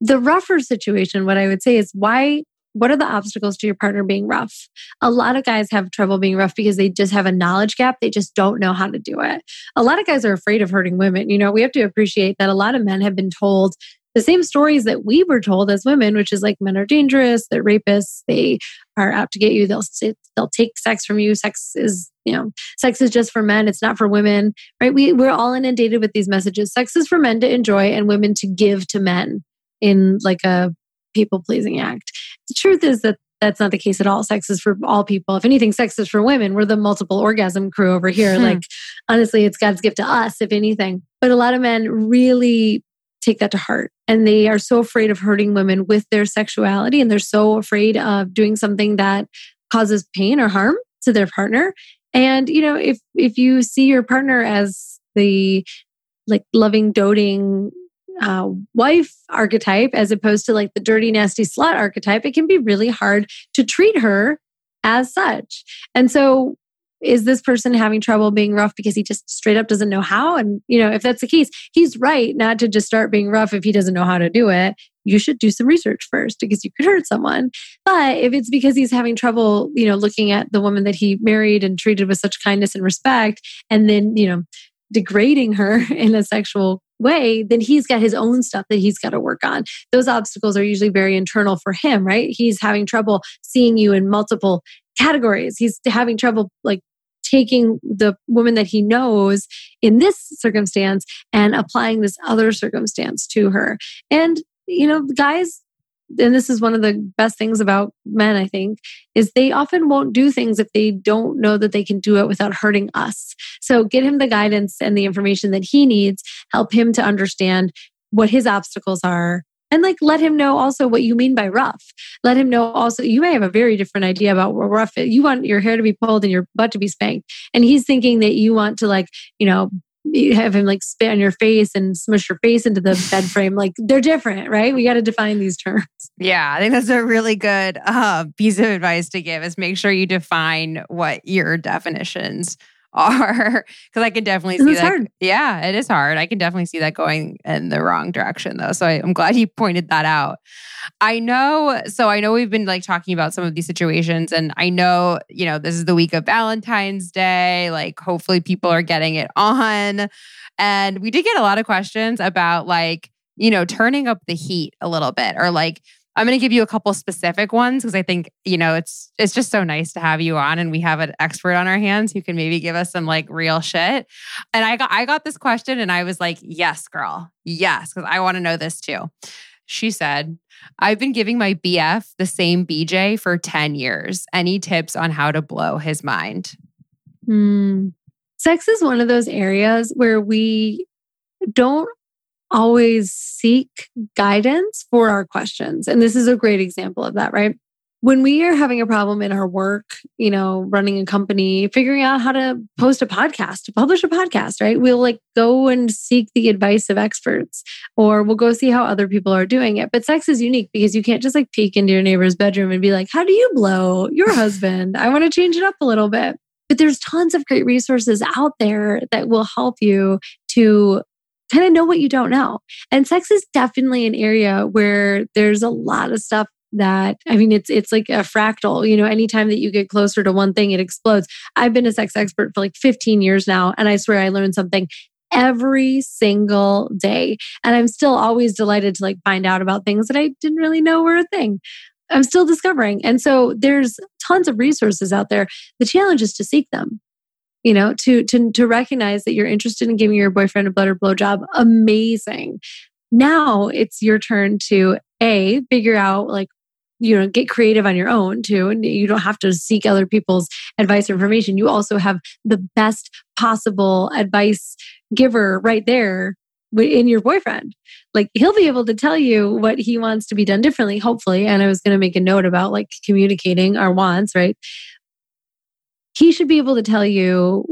The rougher situation, what I would say is why what are the obstacles to your partner being rough? A lot of guys have trouble being rough because they just have a knowledge gap. They just don't know how to do it. A lot of guys are afraid of hurting women. You know, we have to appreciate that a lot of men have been told the same stories that we were told as women, which is like men are dangerous, they're rapists, they are out to get you, they'll they'll take sex from you. Sex is, you know, sex is just for men, it's not for women, right? We we're all inundated with these messages. Sex is for men to enjoy and women to give to men in like a people pleasing act. The truth is that that's not the case at all. Sex is for all people. If anything, sex is for women. We're the multiple orgasm crew over here. Hmm. Like, honestly, it's God's gift to us, if anything. But a lot of men really take that to heart and they are so afraid of hurting women with their sexuality and they're so afraid of doing something that causes pain or harm to their partner and you know if if you see your partner as the like loving doting uh, wife archetype as opposed to like the dirty, nasty slut archetype, it can be really hard to treat her as such. And so, is this person having trouble being rough because he just straight up doesn't know how? And, you know, if that's the case, he's right not to just start being rough if he doesn't know how to do it. You should do some research first because you could hurt someone. But if it's because he's having trouble, you know, looking at the woman that he married and treated with such kindness and respect, and then, you know, degrading her in a sexual way, then he's got his own stuff that he's got to work on. Those obstacles are usually very internal for him, right? He's having trouble seeing you in multiple categories. He's having trouble like taking the woman that he knows in this circumstance and applying this other circumstance to her. And, you know, guys and this is one of the best things about men, I think, is they often won't do things if they don't know that they can do it without hurting us. So get him the guidance and the information that he needs, help him to understand what his obstacles are. And like let him know also what you mean by rough. Let him know also you may have a very different idea about what rough is. You want your hair to be pulled and your butt to be spanked. And he's thinking that you want to like, you know, have him like spit on your face and smush your face into the bed frame. Like they're different, right? We got to define these terms.
Yeah, I think that's a really good uh, piece of advice to give is make sure you define what your definitions are because I can definitely see that.
hard.
Yeah, it is hard. I can definitely see that going in the wrong direction though. So I, I'm glad you pointed that out. I know. So I know we've been like talking about some of these situations, and I know you know this is the week of Valentine's Day. Like, hopefully, people are getting it on, and we did get a lot of questions about like you know turning up the heat a little bit, or like I'm going to give you a couple specific ones because I think you know it's it's just so nice to have you on, and we have an expert on our hands who can maybe give us some like real shit. And I got I got this question, and I was like, yes, girl, yes, because I want to know this too. She said, I've been giving my BF the same BJ for 10 years. Any tips on how to blow his mind?
Hmm. Sex is one of those areas where we don't always seek guidance for our questions. And this is a great example of that, right? When we are having a problem in our work, you know, running a company, figuring out how to post a podcast, to publish a podcast, right? We'll like go and seek the advice of experts or we'll go see how other people are doing it. But sex is unique because you can't just like peek into your neighbor's bedroom and be like, how do you blow your husband? I want to change it up a little bit. But there's tons of great resources out there that will help you to kind of know what you don't know. And sex is definitely an area where there's a lot of stuff that I mean it's it's like a fractal, you know, anytime that you get closer to one thing it explodes. I've been a sex expert for like 15 years now and I swear I learned something every single day and I'm still always delighted to like find out about things that I didn't really know were a thing. I'm still discovering. And so there's tons of resources out there. The challenge is to seek them you know to to to recognize that you're interested in giving your boyfriend a butter blowjob. Amazing. Now it's your turn to a figure out like you know get creative on your own too and you don't have to seek other people's advice or information. You also have the best possible advice giver right there in your boyfriend. Like he'll be able to tell you what he wants to be done differently hopefully. And i was going to make a note about like communicating our wants right he should be able to tell you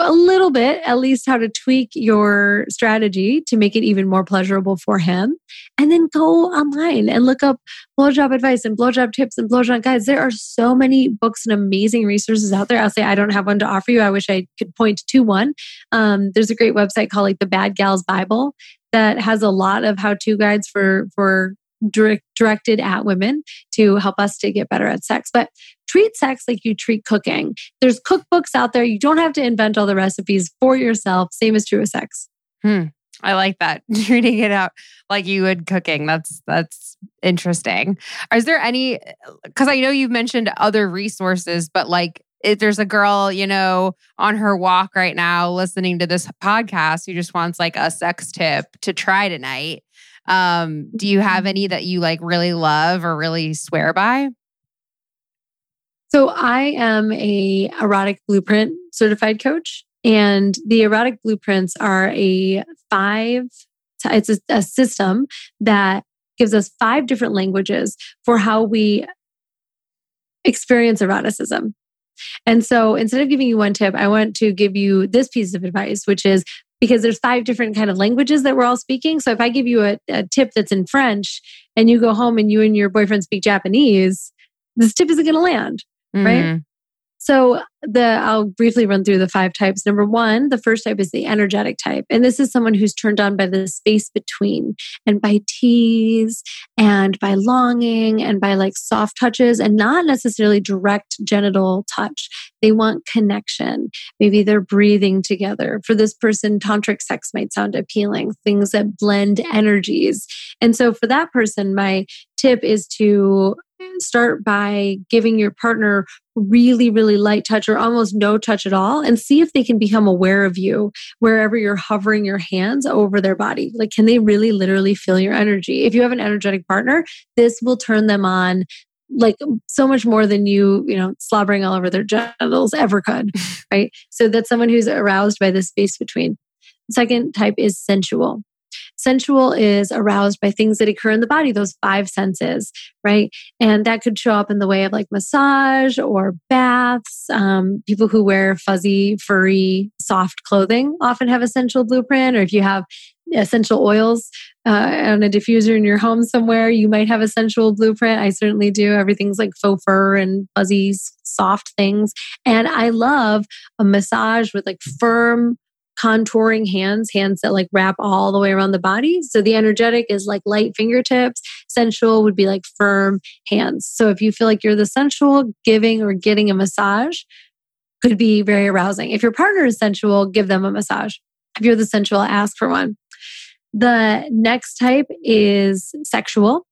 a little bit, at least, how to tweak your strategy to make it even more pleasurable for him. And then go online and look up blowjob advice and blowjob tips and blowjob guides. There are so many books and amazing resources out there. I'll say I don't have one to offer you. I wish I could point to one. Um, there's a great website called like the Bad Girls Bible that has a lot of how-to guides for for direct, directed at women to help us to get better at sex. But treat sex like you treat cooking. There's cookbooks out there. You don't have to invent all the recipes for yourself. Same is true with sex.
Hmm. I like that. Treating it out like you would cooking. That's that's interesting. Is there any cuz I know you've mentioned other resources but like if there's a girl, you know, on her walk right now listening to this podcast who just wants like a sex tip to try tonight, um, do you have any that you like really love or really swear by?
So I am a erotic blueprint certified coach and the erotic blueprints are a five it's a, a system that gives us five different languages for how we experience eroticism. And so instead of giving you one tip, I want to give you this piece of advice, which is because there's five different kind of languages that we're all speaking. So if I give you a, a tip that's in French and you go home and you and your boyfriend speak Japanese, this tip isn't going to land, mm-hmm. right? So the I'll briefly run through the five types. Number one, the first type is the energetic type. And this is someone who's turned on by the space between and by tease and by longing and by like soft touches and not necessarily direct genital touch. They want connection. Maybe they're breathing together. For this person, tantric sex might sound appealing, things that blend energies. And so for that person, my tip is to start by giving your partner really, really light touch or almost no touch at all and see if they can become aware of you wherever you're hovering your hands over their body. Like, can they really literally feel your energy? If you have an energetic partner, this will turn them on like so much more than you, you know, slobbering all over their genitals ever could, right? So that's someone who's aroused by the space between. Second type is sensual. Sensual is aroused by things that occur in the body, those five senses, right? And that could show up in the way of like massage or baths. Um, people who wear fuzzy, furry, soft clothing often have a sensual blueprint. Or if you have essential oils uh, on a diffuser in your home somewhere. You might have a sensual blueprint. I certainly do. Everything's like faux fur and fuzzy, soft things. And I love a massage with like firm, contouring hands, hands that like wrap all the way around the body. So the energetic is like light fingertips. Sensual would be like firm hands. So if you feel like you're the sensual, giving or getting a massage could be very arousing. If your partner is sensual, give them a massage. If you're the sensual, ask for one. The next type is sexual.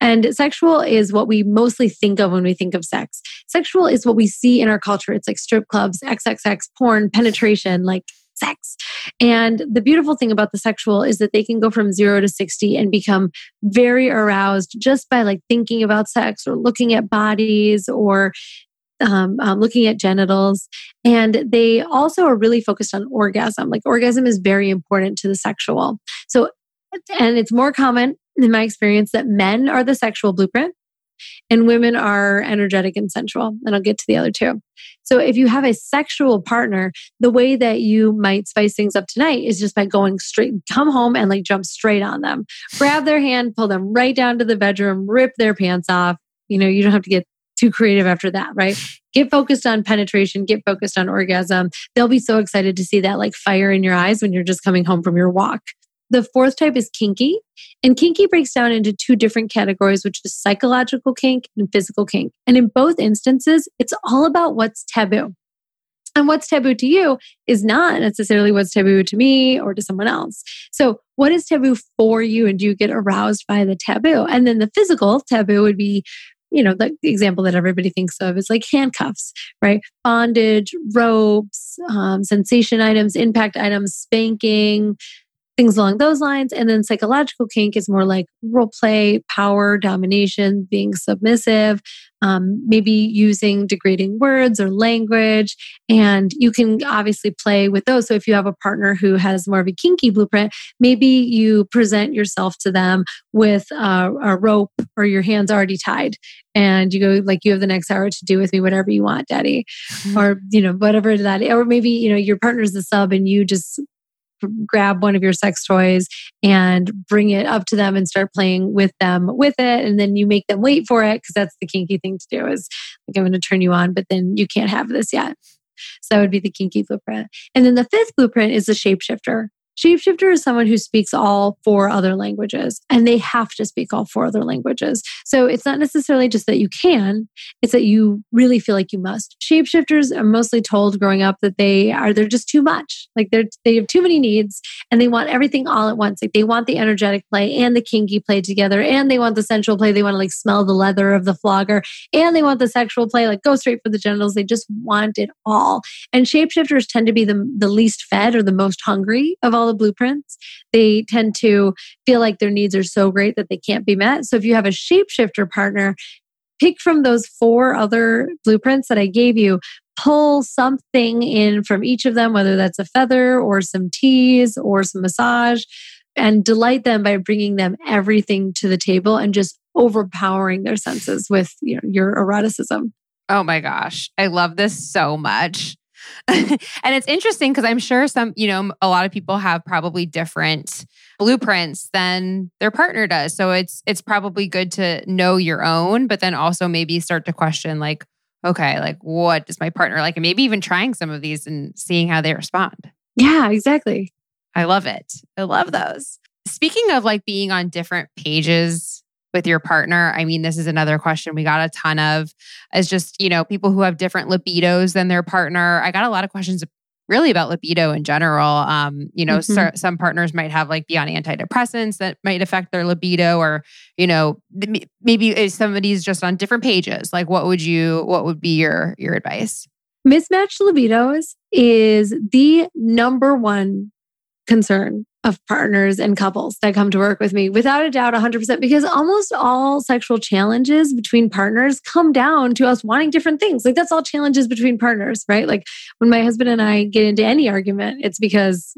And sexual is what we mostly think of when we think of sex. Sexual is what we see in our culture. It's like strip clubs, XXX, porn, penetration, like sex. And the beautiful thing about the sexual is that they can go from zero to 60 and become very aroused just by like thinking about sex or looking at bodies or um, um, looking at genitals. And they also are really focused on orgasm. Like orgasm is very important to the sexual. So, and it's more common in my experience that men are the sexual blueprint and women are energetic and sensual. And I'll get to the other two. So if you have a sexual partner, the way that you might spice things up tonight is just by going straight, come home and like jump straight on them, grab their hand, pull them right down to the bedroom, rip their pants off. You know, you don't have to get too creative after that, right? Get focused on penetration, get focused on orgasm. They'll be so excited to see that like fire in your eyes when you're just coming home from your walk. The fourth type is kinky. And kinky breaks down into two different categories, which is psychological kink and physical kink. And in both instances, it's all about what's taboo. And what's taboo to you is not necessarily what's taboo to me or to someone else. So, what is taboo for you? And do you get aroused by the taboo? And then the physical taboo would be you know, the example that everybody thinks of is like handcuffs, right? Bondage, ropes, um, sensation items, impact items, spanking, things along those lines. And then psychological kink is more like role play, power, domination, being submissive, um, maybe using degrading words or language. And you can obviously play with those. So if you have a partner who has more of a kinky blueprint, maybe you present yourself to them with a, a rope or your hands already tied. And you go like you have the next hour to do with me whatever you want, daddy, mm-hmm. or you know whatever that, or maybe you know your partner's the sub and you just grab one of your sex toys and bring it up to them and start playing with them with it. And then you make them wait for it because that's the kinky thing to do is like i'm going to turn you on but then you can't have this yet. So that would be the kinky blueprint. And then the fifth blueprint is the shapeshifter Shapeshifter is someone who speaks all four other languages and they have to speak all four other languages. So it's not necessarily just that you can, it's that you really feel like you must. Shapeshifters are mostly told growing up that they are they're just too much. Like they're they have too many needs and they want everything all at once. Like they want the energetic play and the kinky play together and they want the sensual play. They want to like smell the leather of the flogger and they want the sexual play, like go straight for the genitals. They just want it all. And shapeshifters tend to be the, the least fed or the most hungry of all the blueprints, they tend to feel like their needs are so great that they can't be met. So if you have a shapeshifter partner, pick from those four other blueprints that I gave you, pull something in from each of them, whether that's a feather or some tease or some massage, and delight them by bringing them everything to the table and just overpowering their senses with you know, your eroticism.
Oh my gosh, I love this so much. and it's interesting because I'm sure some, you know, a lot of people have probably different blueprints than their partner does. So it's it's probably good to know your own, but then also maybe start to question like, okay, like what does my partner like? And maybe even trying some of these and seeing how they respond.
Yeah, exactly.
I love it. I love those. Speaking of like being on different pages with your partner? I mean, this is another question we got a ton of as just, you know, people who have different libidos than their partner. I got a lot of questions really about libido in general. Um, you know, mm-hmm. so, some partners might have like be on antidepressants that might affect their libido, or you know, maybe if somebody's just on different pages. Like, what would you? What would be your your advice?
Mismatched libidos is the number one concern of partners and couples that come to work with me without a doubt 100% because almost all sexual challenges between partners come down to us wanting different things. Like that's all challenges between partners right? Like when my husband and I get into any argument it's because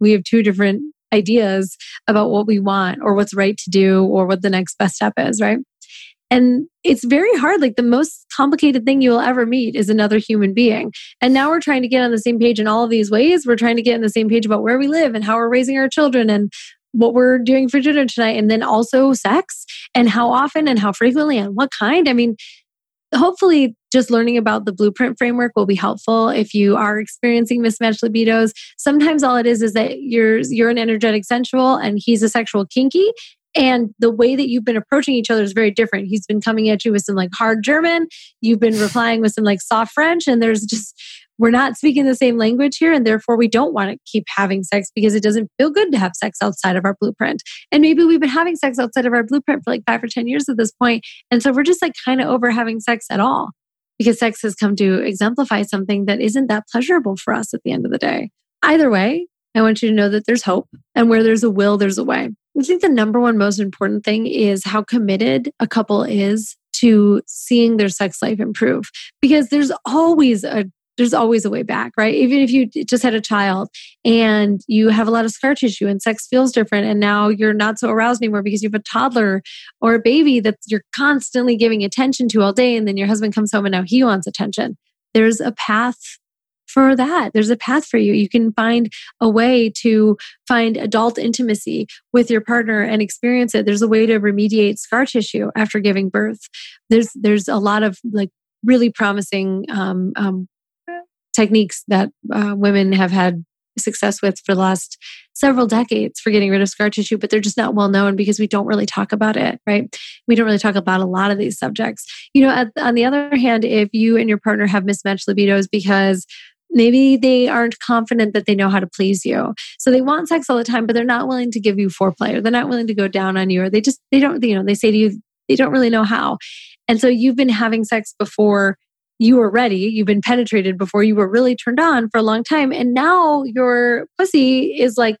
we have two different ideas about what we want or what's right to do or what the next best step is right And it's very hard. Like the most complicated thing you will ever meet is another human being. And now we're trying to get on the same page in all of these ways. We're trying to get on the same page about where we live and how we're raising our children and what we're doing for dinner tonight. And then also sex and how often and how frequently and what kind. I mean, hopefully just learning about the blueprint framework will be helpful if you are experiencing mismatched libidos sometimes all it is is that you're you're an energetic sensual and he's a sexual kinky and the way that you've been approaching each other is very different. He's been coming at you with some like hard german. You've been replying with some like soft french and there's just we're not speaking the same language here and therefore we don't want to keep having sex because it doesn't feel good to have sex outside of our blueprint. And maybe we've been having sex outside of our blueprint for like five or ten years at this point and so we're just like kind of over having sex at all because sex has come to exemplify something that isn't that pleasurable for us at the end of the day. Either way i want you to know that there's hope and where there's a will there's a way i think the number one most important thing is how committed a couple is to seeing their sex life improve because there's always a there's always a way back, right? Even if you just had a child and you have a lot of scar tissue and sex feels different, and now you're not so aroused anymore because you have a toddler or a baby that you're constantly giving attention to all day, and then your husband comes home and now he wants attention. There's a path for that. There's a path for you. You can find a way to find adult intimacy with your partner and experience it. There's a way to remediate scar tissue after giving birth. There's there's a lot of like really promising um, um, techniques that uh, women have had success with for the last several decades for getting rid of scar tissue, but they're just not well known because we don't really talk about it, right? We don't really talk about a lot of these subjects. You know, at, on the other hand, if you and your partner have mismatched libidos because maybe they aren't confident that they know how to please you. So they want sex all the time, but they're not willing to give you foreplay or they're not willing to go down on you or they just, they don't, you know, they say to you, they don't really know how. And so you've been having sex before you were ready, you've been penetrated before you were really turned on for a long time. And now your pussy is like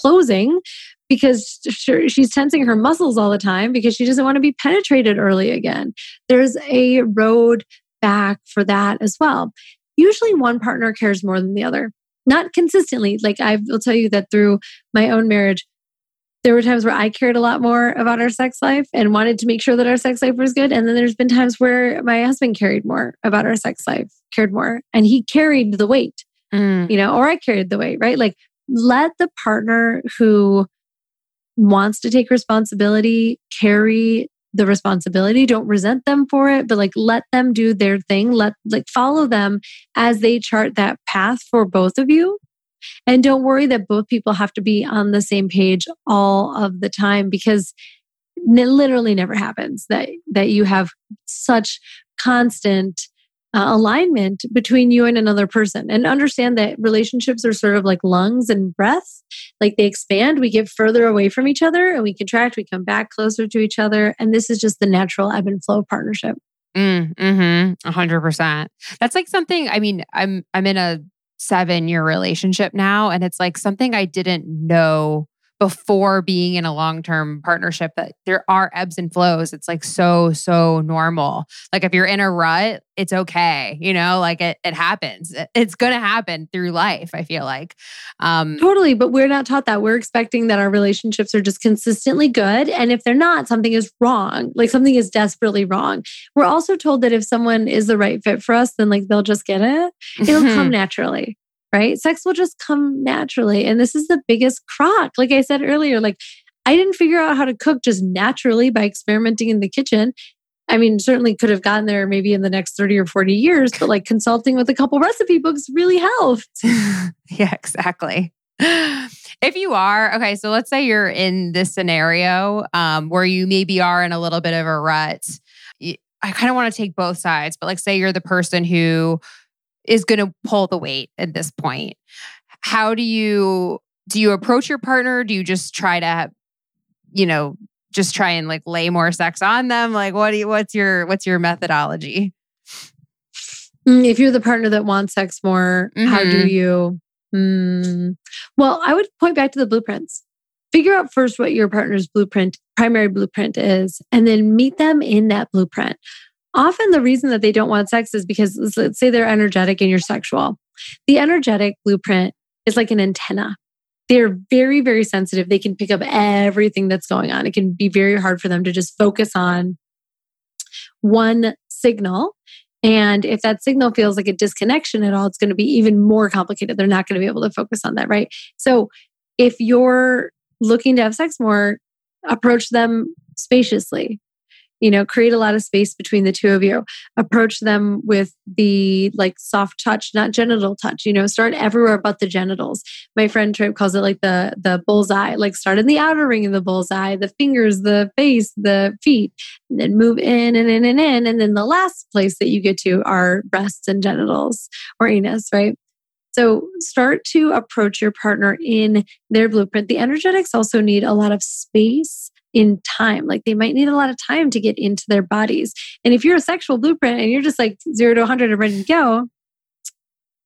closing because she's tensing her muscles all the time because she doesn't want to be penetrated early again. There's a road back for that as well. Usually one partner cares more than the other. Not consistently. Like I will tell you that through my own marriage, there were times where I cared a lot more about our sex life and wanted to make sure that our sex life was good. And then there's been times where my husband cared more about our sex life, cared more, and he carried the weight, mm. you know, or I carried the weight, right? Like let the partner who wants to take responsibility carry the responsibility. Don't resent them for it, but like let them do their thing. Let like follow them as they chart that path for both of you and don't worry that both people have to be on the same page all of the time because it literally never happens that that you have such constant uh, alignment between you and another person and understand that relationships are sort of like lungs and breath like they expand we get further away from each other and we contract we come back closer to each other. And this is just the natural ebb and flow of partnership.
Mm, mm-hmm 100% that's like something i mean i'm i'm in a seven year relationship now. And it's like something I didn't know before being in a long term partnership that there are ebbs and flows. It's like so, so normal. Like if you're in a rut, it's okay. You know, like it, it happens. It's going to happen through life, I feel like.
Um, totally. But we're not taught that. We're expecting that our relationships are just consistently good. And if they're not, something is wrong. Like something is desperately wrong. We're also told that if someone is the right fit for us, then like they'll just get it. It'll come naturally right? Sex will just come naturally. And this is the biggest crock. Like I said earlier, like I didn't figure out how to cook just naturally by experimenting in the kitchen. I mean, certainly could have gotten there maybe in the next 30 or 40 years, but like consulting with a couple recipe books really helped.
yeah, exactly. If you are, okay, so let's say you're in this scenario um, where you maybe are in a little bit of a rut. I kind of want to take both sides, but like say you're the person who is going to pull the weight at this point. How do you do you approach your partner? Do you just try to you know, just try and like lay more sex on them? Like what do you, what's your what's your methodology?
Mm, if you're the partner that wants sex more, mm-hmm. how do mm-hmm. you mm, well, I would point back to the blueprints. Figure out first what your partner's blueprint, primary blueprint is, and then meet them in that blueprint often the reason that they don't want sex is because let's say they're energetic and you're sexual. The energetic blueprint is like an antenna. They're very, very sensitive. They can pick up everything that's going on. It can be very hard for them to just focus on one signal. And if that signal feels like a disconnection at all, it's going to be even more complicated. They're not going to be able to focus on that, right? So if you're looking to have sex more, approach them spaciously you know create a lot of space between the two of you. Approach them with the like soft touch not genital touch you know start everywhere but the genitals. My friend Tripp calls it like the the bullseye like start in the outer ring of the bullseye the fingers the face the feet and then move in and in and in and then the last place that you get to are breasts and genitals or anus right? So start to approach your partner in their blueprint. The energetics also need a lot of space in time. Like they might need a lot of time to get into their bodies. And if you're a sexual blueprint and you're just like zero to 100 and ready to go,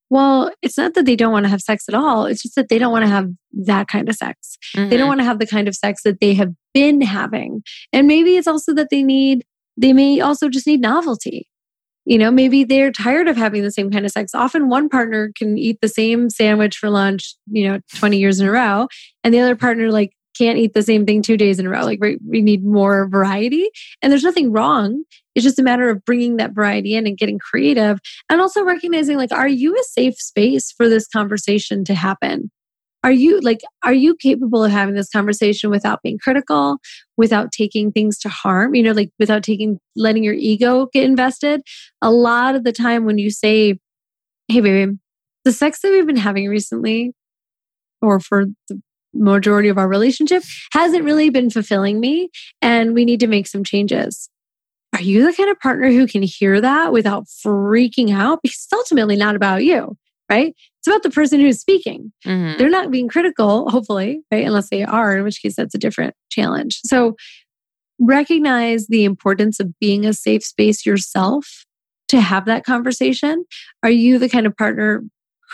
well, it's not that they don't want to have sex at all. It's just that they don't want to have that kind of sex. Mm-hmm. They don't mm-hmm. want to have the kind of sex that they have been having. And maybe it's also that they need, they may also just need novelty. You know, maybe they're tired of having the same kind of sex. Often one partner can eat the same sandwich for lunch, you know, 20 years in a row. And the other partner, like, can't eat the same thing two days in a row. Like we, we need more variety. And there's nothing wrong. It's just a matter of bringing that variety in and getting creative and also recognizing like, are you a safe space for this conversation to happen? Are you like, are you capable of having this conversation without being critical, without taking things to harm, you know, like without taking, letting your ego get invested? A lot of the time when you say, Hey, baby, the sex that we've been having recently, or for the majority of our relationship hasn't really been fulfilling me and we need to make some changes. Are you the kind of partner who can hear that without freaking out? Because it's ultimately not about you, right? It's about the person who's speaking. Mm-hmm. They're not being critical, hopefully, right? Unless they are, in which case that's a different challenge. So recognize the importance of being a safe space yourself to have that conversation. Are you the kind of partner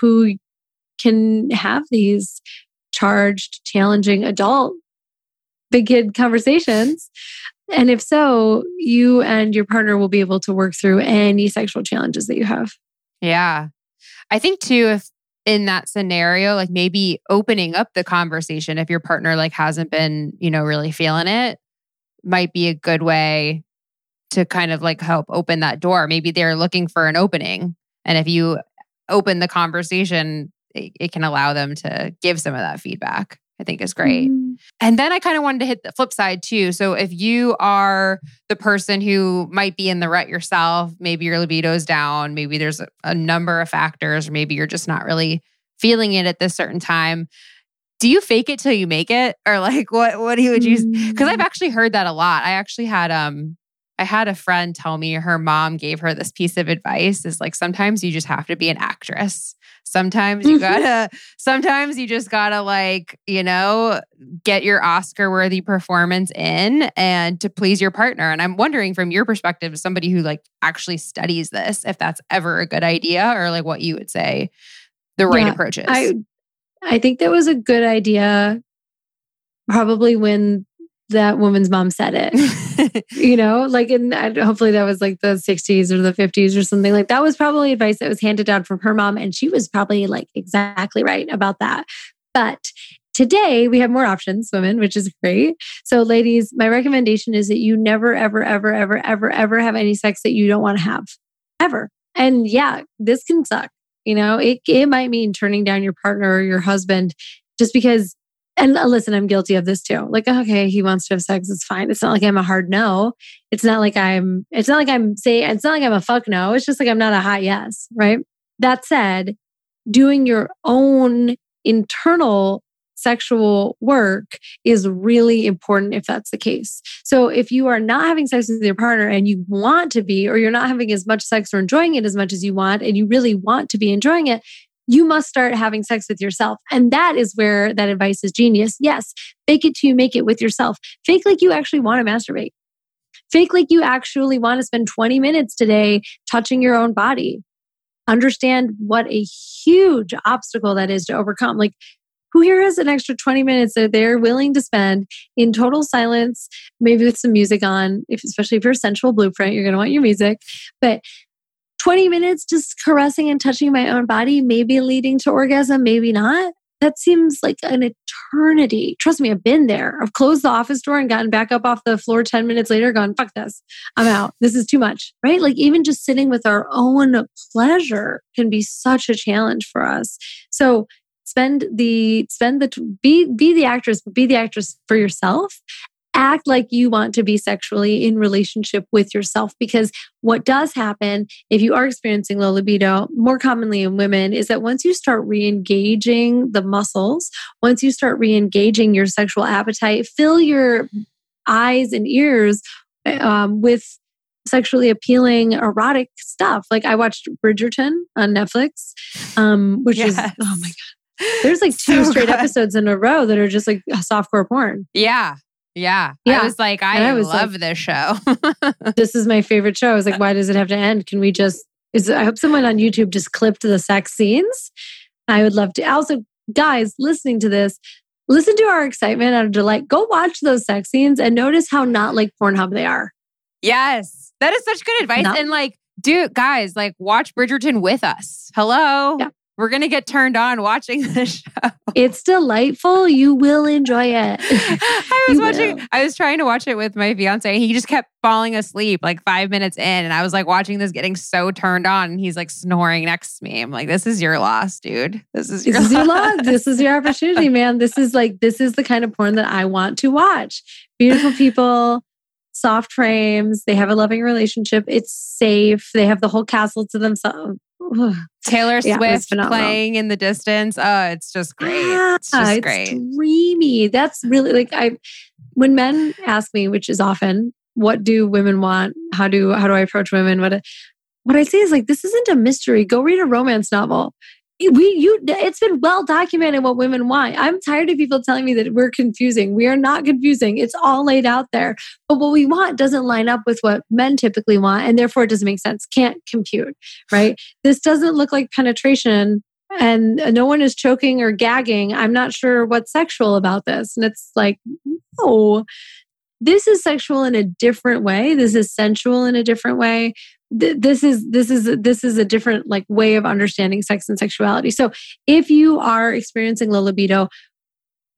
who can have these charged, challenging adult big kid conversations? And if so, you and your partner will be able to work through any sexual challenges that you have.
Yeah. I think too, if in that scenario, like maybe opening up the conversation if your partner like hasn't been, you know, really feeling it might be a good way to kind of like help open that door. Maybe they're looking for an opening. And if you open the conversation, it, it can allow them to give some of that feedback. I think is great. Mm. And then I kind of wanted to hit the flip side too. So if you are the person who might be in the rut yourself, maybe your libido's down, maybe there's a, a number of factors, or maybe you're just not really feeling it at this certain time. Do you fake it till you make it? Or like what what do you would use? Because I've mm. actually heard that a lot. I actually had um I had a friend tell me her mom gave her this piece of advice is like sometimes you just have to be an actress. Sometimes you mm-hmm. gotta, sometimes you just gotta like, you know, get your Oscar worthy performance in and to please your partner. And I'm wondering from your perspective, as somebody who like actually studies this, if that's ever a good idea or like what you would say the right yeah, approach is.
I, I think that was a good idea probably when that woman's mom said it. you know, like, and hopefully that was like the 60s or the 50s or something like that was probably advice that was handed down from her mom. And she was probably like exactly right about that. But today we have more options, women, which is great. So, ladies, my recommendation is that you never, ever, ever, ever, ever, ever have any sex that you don't want to have ever. And yeah, this can suck. You know, it, it might mean turning down your partner or your husband just because and uh, listen, I'm guilty of this too. Like, okay, he wants to have sex. It's fine. It's not like I'm a hard no. It's not like I'm, it's not like I'm saying, it's not like I'm a fuck no. It's just like I'm not a hot yes. Right. That said, doing your own internal sexual work is really important if that's the case. So if you are not having sex with your partner and you want to be, or you're not having as much sex or enjoying it as much as you want, and you really want to be enjoying it, you must start having sex with yourself. And that is where that advice is genius. Yes, fake it till you make it with yourself. Fake like you actually want to masturbate. Fake like you actually want to spend 20 minutes today touching your own body. Understand what a huge obstacle that is to overcome. Like, who here has an extra 20 minutes that they're willing to spend in total silence, maybe with some music on, if, especially if you're a sensual blueprint, you're going to want your music. But 20 minutes just caressing and touching my own body, maybe leading to orgasm, maybe not. that seems like an eternity. Trust me, I've been there. I've closed the office door and gotten back up off the floor 10 minutes later, gone, fuck this. I'm out. This is too much, right? Like even just sitting with our own pleasure can be such a challenge for us. So spend the spend the be be the actress but be the actress for yourself act like you want to be sexually in relationship with yourself because what does happen if you are experiencing low libido more commonly in women is that once you start re-engaging the muscles once you start re-engaging your sexual appetite fill your eyes and ears um, with sexually appealing erotic stuff like i watched bridgerton on netflix um, which yes. is oh my god there's like two so straight good. episodes in a row that are just like softcore porn
yeah yeah. Yeah. I was like, I, I was love like, this show.
this is my favorite show. I was like, why does it have to end? Can we just is I hope someone on YouTube just clipped the sex scenes. I would love to. Also, guys listening to this, listen to our excitement and delight. Go watch those sex scenes and notice how not like Pornhub they are.
Yes. That is such good advice. And like, dude, guys, like watch Bridgerton with us. Hello. Yeah. We're going to get turned on watching this show.
It's delightful. You will enjoy it.
I was you watching, will. I was trying to watch it with my fiance. and He just kept falling asleep like five minutes in. And I was like watching this, getting so turned on. And he's like snoring next to me. I'm like, this is your loss, dude. This is your,
this
loss. Is your
loss. This is your opportunity, man. This is like, this is the kind of porn that I want to watch. Beautiful people soft frames. They have a loving relationship. It's safe. They have the whole castle to themselves.
Taylor yeah, Swift playing in the distance. Oh, it's just great. Yeah, it's just it's great.
Dreamy. That's really like I when men ask me, which is often, what do women want? How do how do I approach women? What what I say is like this isn't a mystery. Go read a romance novel we you it's been well documented what women want. I'm tired of people telling me that we're confusing. We are not confusing. It's all laid out there. But what we want doesn't line up with what men typically want and therefore it doesn't make sense. Can't compute right? This doesn't look like penetration and no one is choking or gagging. I'm not sure what's sexual about this. And it's like no. This is sexual in a different way. This is sensual in a different way this is this is this is a different like way of understanding sex and sexuality. So if you are experiencing low libido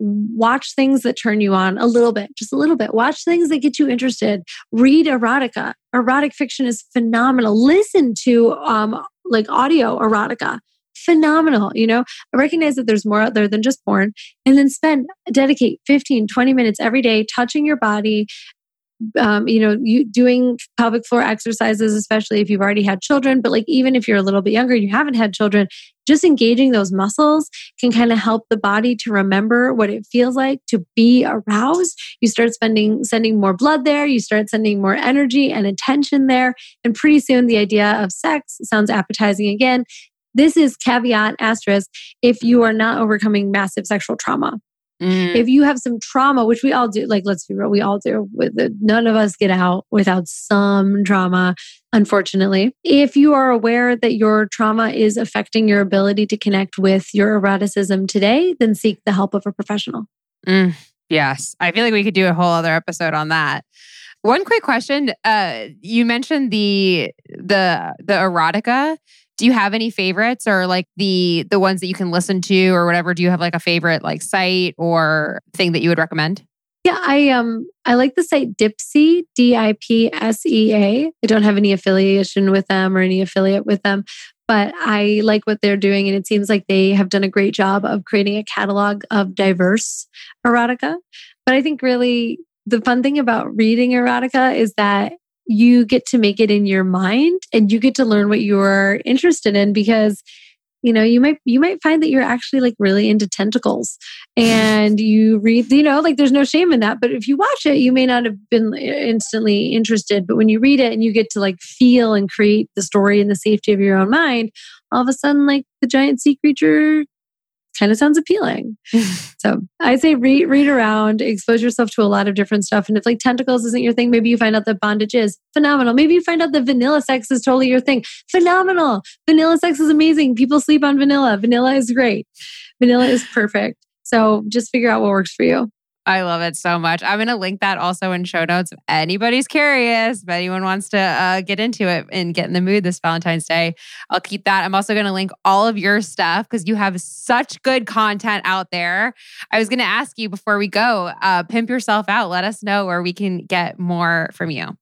watch things that turn you on a little bit just a little bit. Watch things that get you interested. Read erotica. Erotic fiction is phenomenal. Listen to um like audio erotica. Phenomenal you know? I recognize that there's more out there than just porn. And then spend dedicate 15 20 minutes every day touching your body um, you know, you doing pelvic floor exercises, especially if you've already had children, but like even if you're a little bit younger and you haven't had children, just engaging those muscles can kind of help the body to remember what it feels like to be aroused. You start spending sending more blood there, you start sending more energy and attention there, and pretty soon the idea of sex sounds appetizing again. This is caveat asterisk if you are not overcoming massive sexual trauma. Mm. If you have some trauma, which we all do, like let's be real, we all do. None of us get out without some trauma, unfortunately. If you are aware that your trauma is affecting your ability to connect with your eroticism today, then seek the help of a professional.
Mm. Yes, I feel like we could do a whole other episode on that. One quick question: uh, You mentioned the the the erotica do you have any favorites or like the the ones that you can listen to or whatever? Do you have like a favorite like site or thing that you would recommend?
Yeah i um i like the site dipsea d-i-p-s-e-a i don't have any affiliation with them or any affiliate with them but i like what they're doing and it seems like they have done a great job of creating a catalog of diverse erotica. But i think really the fun thing about reading erotica is that you get to make it in your mind and you get to learn what you're interested in because you know you might you might find that you're actually like really into tentacles and you read you know like there's no shame in that but if you watch it you may not have been uh, instantly interested but when you read it and you get to like feel and create the story in the safety of your own mind all of a sudden like the giant sea creature kind of sounds appealing. so I say read read around, expose yourself to a lot of different stuff. And if like tentacles isn't your thing, maybe you find out that bondage is phenomenal. Maybe you find out that vanilla sex is totally your thing. Phenomenal. Vanilla sex is amazing. People sleep on vanilla. Vanilla is great. Vanilla is perfect. So just figure out what works for you.
I love it so much. I'm going to link that also in show notes if anybody's curious, if anyone wants to uh, get into it and get in the mood this Valentine's Day. I'll keep that. I'm also going to link all of your stuff because you have such good content out there. I was going to ask you before we go, uh, pimp yourself out. Let us know where we can get more from you.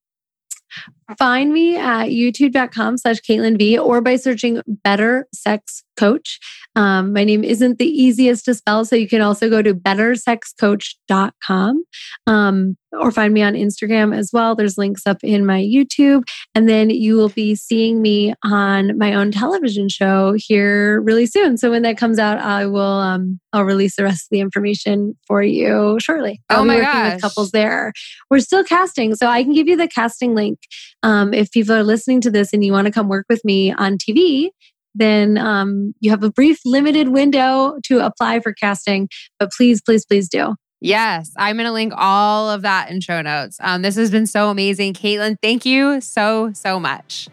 Find me at youtube.com slash Caitlin V or by searching Better Sex Coach. Um, my name isn't the easiest to spell, so you can also go to bettersexcoach.com um, or find me on Instagram as well. There's links up in my YouTube. And then you will be seeing me on my own television show here really soon. So when that comes out, I will um, I'll release the rest of the information for you shortly.
Oh
I'll
my
be working
gosh.
with couples there. We're still casting, so I can give you the casting link um, if people are listening to this and you want to come work with me on TV, then um, you have a brief, limited window to apply for casting. But please, please, please do.
Yes, I'm going to link all of that in show notes. Um, this has been so amazing. Caitlin, thank you so, so much.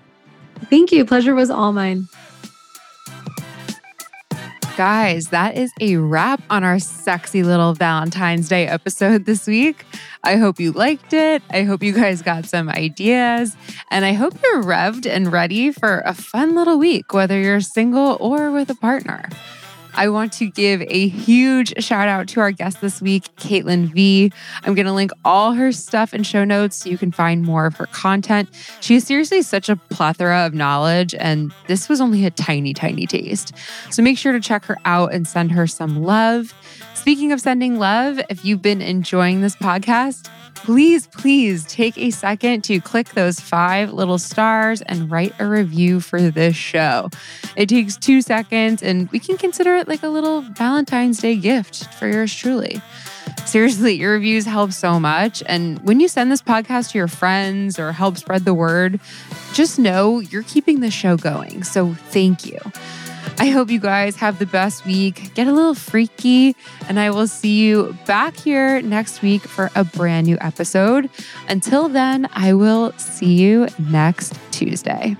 Thank you. Pleasure was all mine.
Guys, that is a wrap on our sexy little Valentine's Day episode this week. I hope you liked it. I hope you guys got some ideas. And I hope you're revved and ready for a fun little week, whether you're single or with a partner. I want to give a huge shout out to our guest this week, Caitlin V. I'm going to link all her stuff in show notes so you can find more of her content. She is seriously such a plethora of knowledge, and this was only a tiny, tiny taste. So make sure to check her out and send her some love. Speaking of sending love, if you've been enjoying this podcast, please, please take a second to click those five little stars and write a review for this show. It takes two seconds, and we can consider it like a little Valentine's Day gift for yours truly. Seriously, your reviews help so much. And when you send this podcast to your friends or help spread the word, just know you're keeping the show going. So thank you. I hope you guys have the best week. Get a little freaky, and I will see you back here next week for a brand new episode. Until then, I will see you next Tuesday.